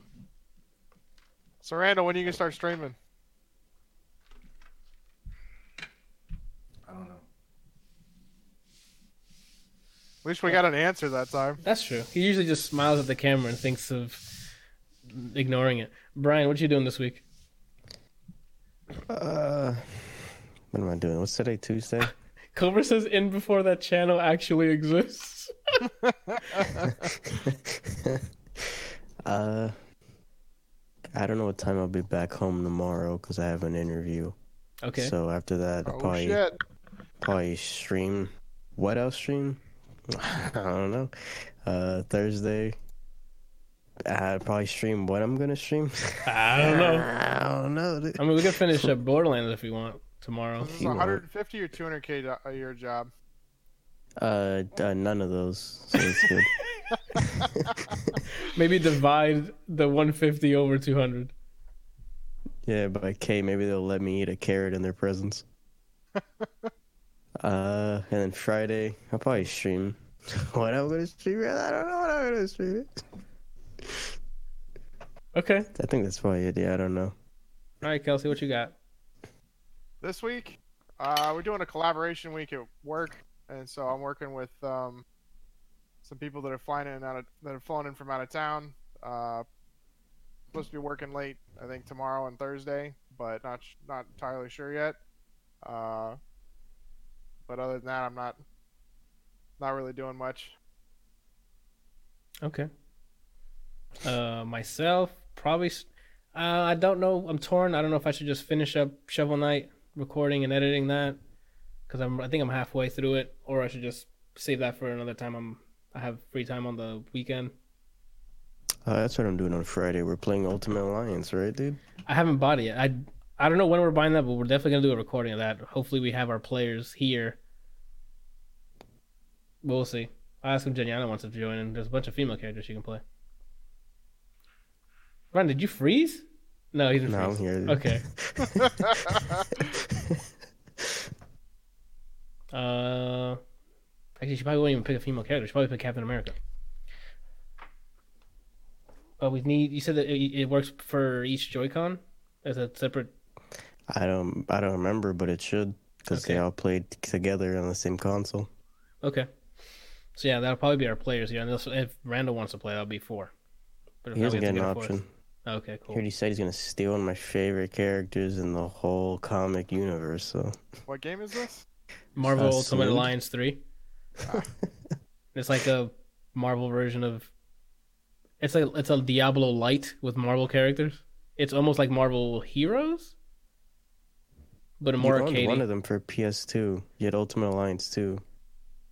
So Randall, when are you gonna start streaming? I don't know. At least we got an answer that time. That's true. He usually just smiles at the camera and thinks of ignoring it. Brian, what are you doing this week? Uh, what am I doing? What's today? Tuesday. Cobra says in before that channel actually exists. uh, I don't know what time I'll be back home tomorrow because I have an interview. Okay. So after that, Oh probably shit! probably stream. What else stream? I don't know. Uh, Thursday. I'd probably stream what I'm gonna stream. I don't know. I don't know. dude. I mean, we can finish up Borderlands if we want tomorrow. This is You a won't. 150 or 200k do- year job. Uh, uh, none of those. So it's good. Maybe divide the 150 over 200. yeah, by K, maybe they'll let me eat a carrot in their presence. Uh, and then Friday, I'll probably stream. what I'm gonna stream? I don't know what I'm gonna stream. Okay. I think that's probably it. Yeah, I don't know. All right, Kelsey, what you got? This week, uh, we're doing a collaboration week at work, and so I'm working with um, some people that are flying in and out of that are flown in from out of town. Uh, supposed to be working late, I think tomorrow and Thursday, but not not entirely sure yet. Uh, but other than that, I'm not not really doing much. Okay. Uh, myself, probably. Uh, I don't know. I'm torn. I don't know if I should just finish up Shovel Knight, recording and editing that, because I'm. I think I'm halfway through it, or I should just save that for another time. I'm. I have free time on the weekend. Uh, that's what I'm doing on Friday. We're playing Ultimate Alliance, right, dude? I haven't bought it yet. I. I don't know when we're buying that, but we're definitely gonna do a recording of that. Hopefully, we have our players here. But We'll see. I asked if Jeniana wants to join, and there's a bunch of female characters she can play. Ron, did you freeze? No, he didn't No, I'm freeze. here. Okay. Uh, actually, she probably won't even pick a female character. She probably pick Captain America. But we need. You said that it, it works for each Joy-Con as a separate. I don't. I don't remember, but it should because Okay. they all played together on the same console. Okay. So yeah, that'll probably be our players. Yeah, and this- if Randall wants to play, that'll be four. But He doesn't get an a fourth. option. Okay, He cool. already said he's gonna steal one of my favorite characters in the whole comic universe. So what game is this? Marvel Uh, Ultimate Slade. Alliance three. it's like a Marvel version of. It's like it's a Diablo light with Marvel characters. It's almost like Marvel Heroes, but a more you owned arcade. one of them for PS2. You had Ultimate Alliance too.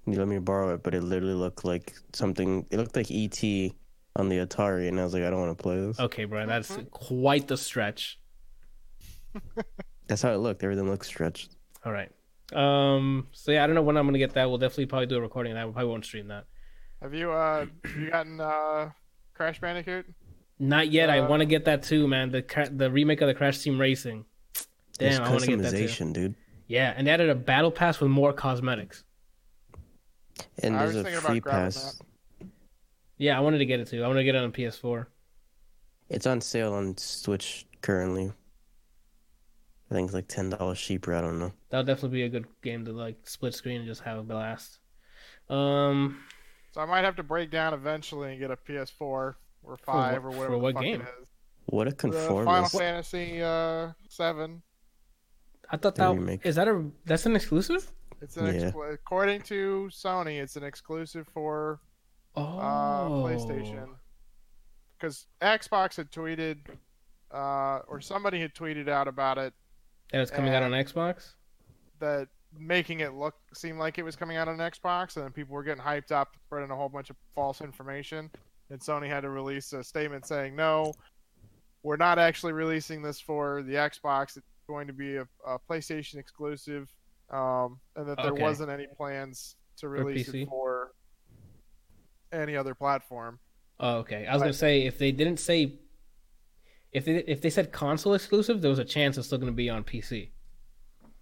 You let me borrow it, but it literally looked like something. It looked like ET on the Atari, and I was like, I don't want to play this. Okay, Brian, that's quite the stretch. That's how it looked. Everything looked stretched. All right. Um. So yeah, I don't know when I'm gonna get that. We'll definitely probably do a recording of that. We probably won't stream that. Have you uh have you gotten uh Crash Bandicoot? Not yet. I Uh, want to get that too, man. The cra- the remake of the Crash Team Racing. There's Damn, I want to get that too. dude. Yeah, and they added a battle pass with more cosmetics. And I there's a free grabbing pass. Yeah, I wanted to get it too. I want to get it on PS4. It's on sale on Switch currently. I think it's like ten dollars cheaper. I don't know. That'll definitely be a good game to like split screen and just have a blast. Um, So I might have to break down eventually and get a PS4 or five wh- or for whatever. what the fuck game? It is. What a The Final. Fantasy uh seven. I thought The that remake. is that a that's an exclusive. It's an Yeah. exclu- according to Sony, it's an exclusive for Oh, uh, PlayStation. Because Xbox had tweeted, uh, or somebody had tweeted out about it And it's coming out on Xbox. that making it look seem like it was coming out on Xbox, and then people were getting hyped up, spreading a whole bunch of false information. And Sony had to release a statement saying, "No, we're not actually releasing this for the Xbox. It's going to be a, a PlayStation exclusive, um, and that there Okay. wasn't any plans to release PC? it for any other platform." Oh, okay. I was gonna say if they didn't say if they if they said console exclusive, there was a chance it's still gonna be on PC.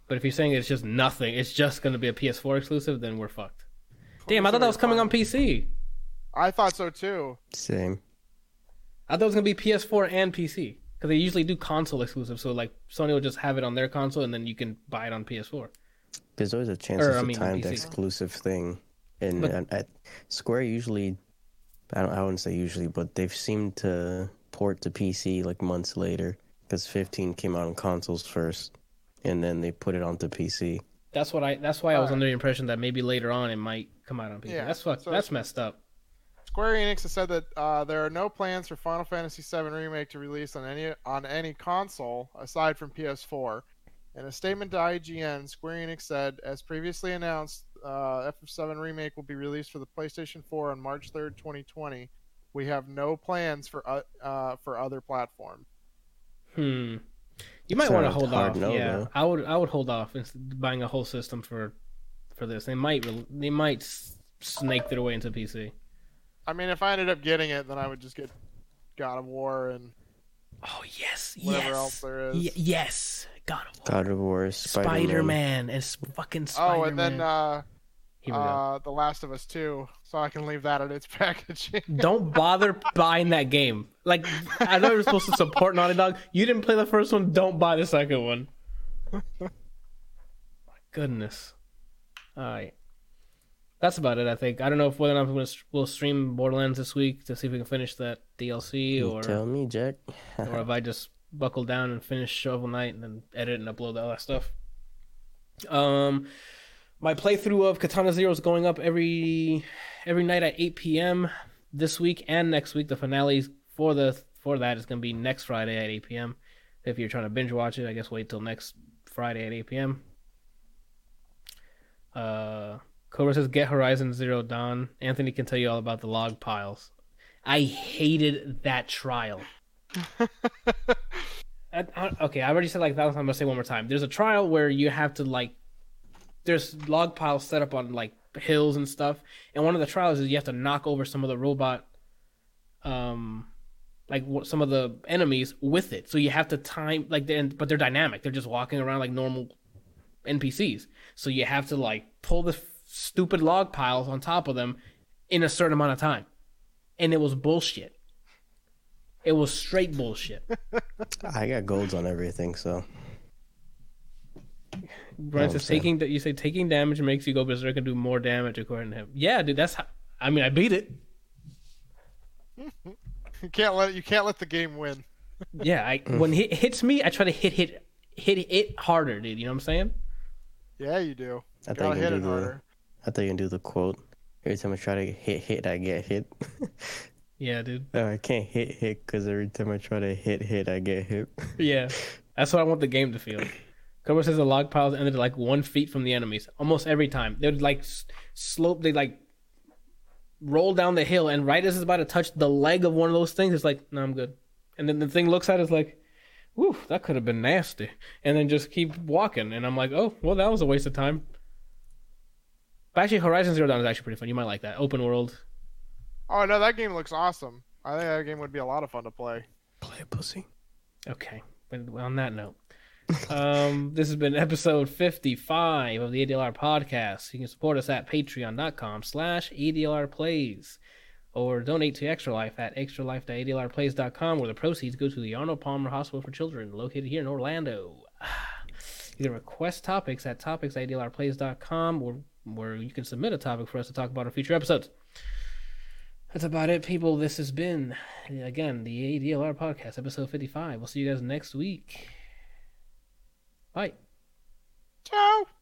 But if you're saying it's just nothing, it's just gonna be a PS4 exclusive, then we're fucked. Damn, I thought that was coming on PC. I thought so too. Same. I thought it was gonna be PS4 and PC because they usually do console exclusive. So like Sony will just have it on their console and then you can buy it on PS4. There's always a chance Or, it's I a mean, timed PC. exclusive thing. And But- at, at Square usually, I don't. I wouldn't say usually, but they've seemed to port to PC like months later because 15 came out on consoles first, and then they put it onto PC. That's what I. That's why I was Alright. under the impression that maybe later on it might come out on PC. Yeah, that's fuck. so that's messed up. Square Enix has said that uh, there are no plans for Final Fantasy VII Remake to release on any on any console aside from PS4. In a statement to IGN, Square Enix said, as previously announced, uh, FF7 Remake will be released for the PlayStation 4 on March 3rd, 2020. We have no plans for uh, uh, for other platforms. Hmm. You might want to hold off. no, yeah, though. I would. I would hold off buying a whole system for for this. They might. re- They might snake their way into PC. I mean, if I ended up getting it, then I would just get God of War and Oh yes, whatever yes, else there is. Y- yes. God of War. God of War, Spider-Man. And fucking Spider Man. oh, and then uh, Here we go. uh, The Last of Us 2, so I can leave that in its packaging. Don't bother buying that game. Like I know you're supposed to support Naughty Dog. You didn't play the first one. Don't buy the second one. My goodness. All right. That's about it. I think. I don't know if whether or not we'll stream Borderlands this week to see if we can finish that DLC You or tell me, Jack. or if I just buckle down and finish Shovel Knight and then edit and upload all that stuff. Um, my playthrough of Katana Zero is going up every every night at 8 p.m. this week and next week. The finale for the for that is going to be next Friday at 8 p.m. If you're trying to binge watch it, I guess wait till next Friday at 8 p.m. Uh, Cobra says get Horizon Zero Dawn. Anthony can tell you all about the log piles. I hated that trial. I, I- okay, I already said like that. I'm gonna say one more time. There's a trial where you have to like, there's log piles set up on like hills and stuff, and one of the trials is you have to knock over some of the robot, um, like some of the enemies with it. So you have to time like, they're, but they're dynamic. They're just walking around like normal NPCs. So you have to like pull the stupid log piles on top of them in a certain amount of time, and it was bullshit. It was straight bullshit. I got golds on everything, so Brian says sad. taking that you say taking damage makes you go berserk and do more damage according to him. Yeah, dude, that's how. I mean, I beat it. you can't let you can't let the game win. Yeah, I when it hits me, I try to hit hit hit it harder, dude. You know what I'm saying? Yeah, you do. I Gotta hit it do the. harder. I thought you can do the quote. Every time I try to hit hit, I get hit. Yeah, dude. no, I can't hit hit because every time I try to hit hit, I get hit. Yeah, that's what I want the game to feel. Cobra says the log piles ended like one feet from the enemies almost every time. They would like slope. They like roll down the hill, and right as it's about to touch the leg of one of those things, it's like, no, I'm good. And then the thing looks at us like, whew, that could have been nasty. And then just keep walking, and I'm like, oh, well, that was a waste of time. But actually, Horizon Zero Dawn is actually pretty fun. You might like that open world. Oh no, that game looks awesome. I think that game would be a lot of fun to play. Play a pussy. Okay, but on that note, um, this has been episode 55 of the ADLR podcast. You can support us at patreon.com slash ADLR plays or donate to Extra Life at extralife.adlrplays.com where the proceeds go to the Arnold Palmer Hospital for Children located here in Orlando. You can request topics at topics.adlrplays.com or where you can submit a topic for us to talk about in future episodes. That's about it, people. This has been, again, the ADLR podcast, episode 55. We'll see you guys next week. Bye. Ciao.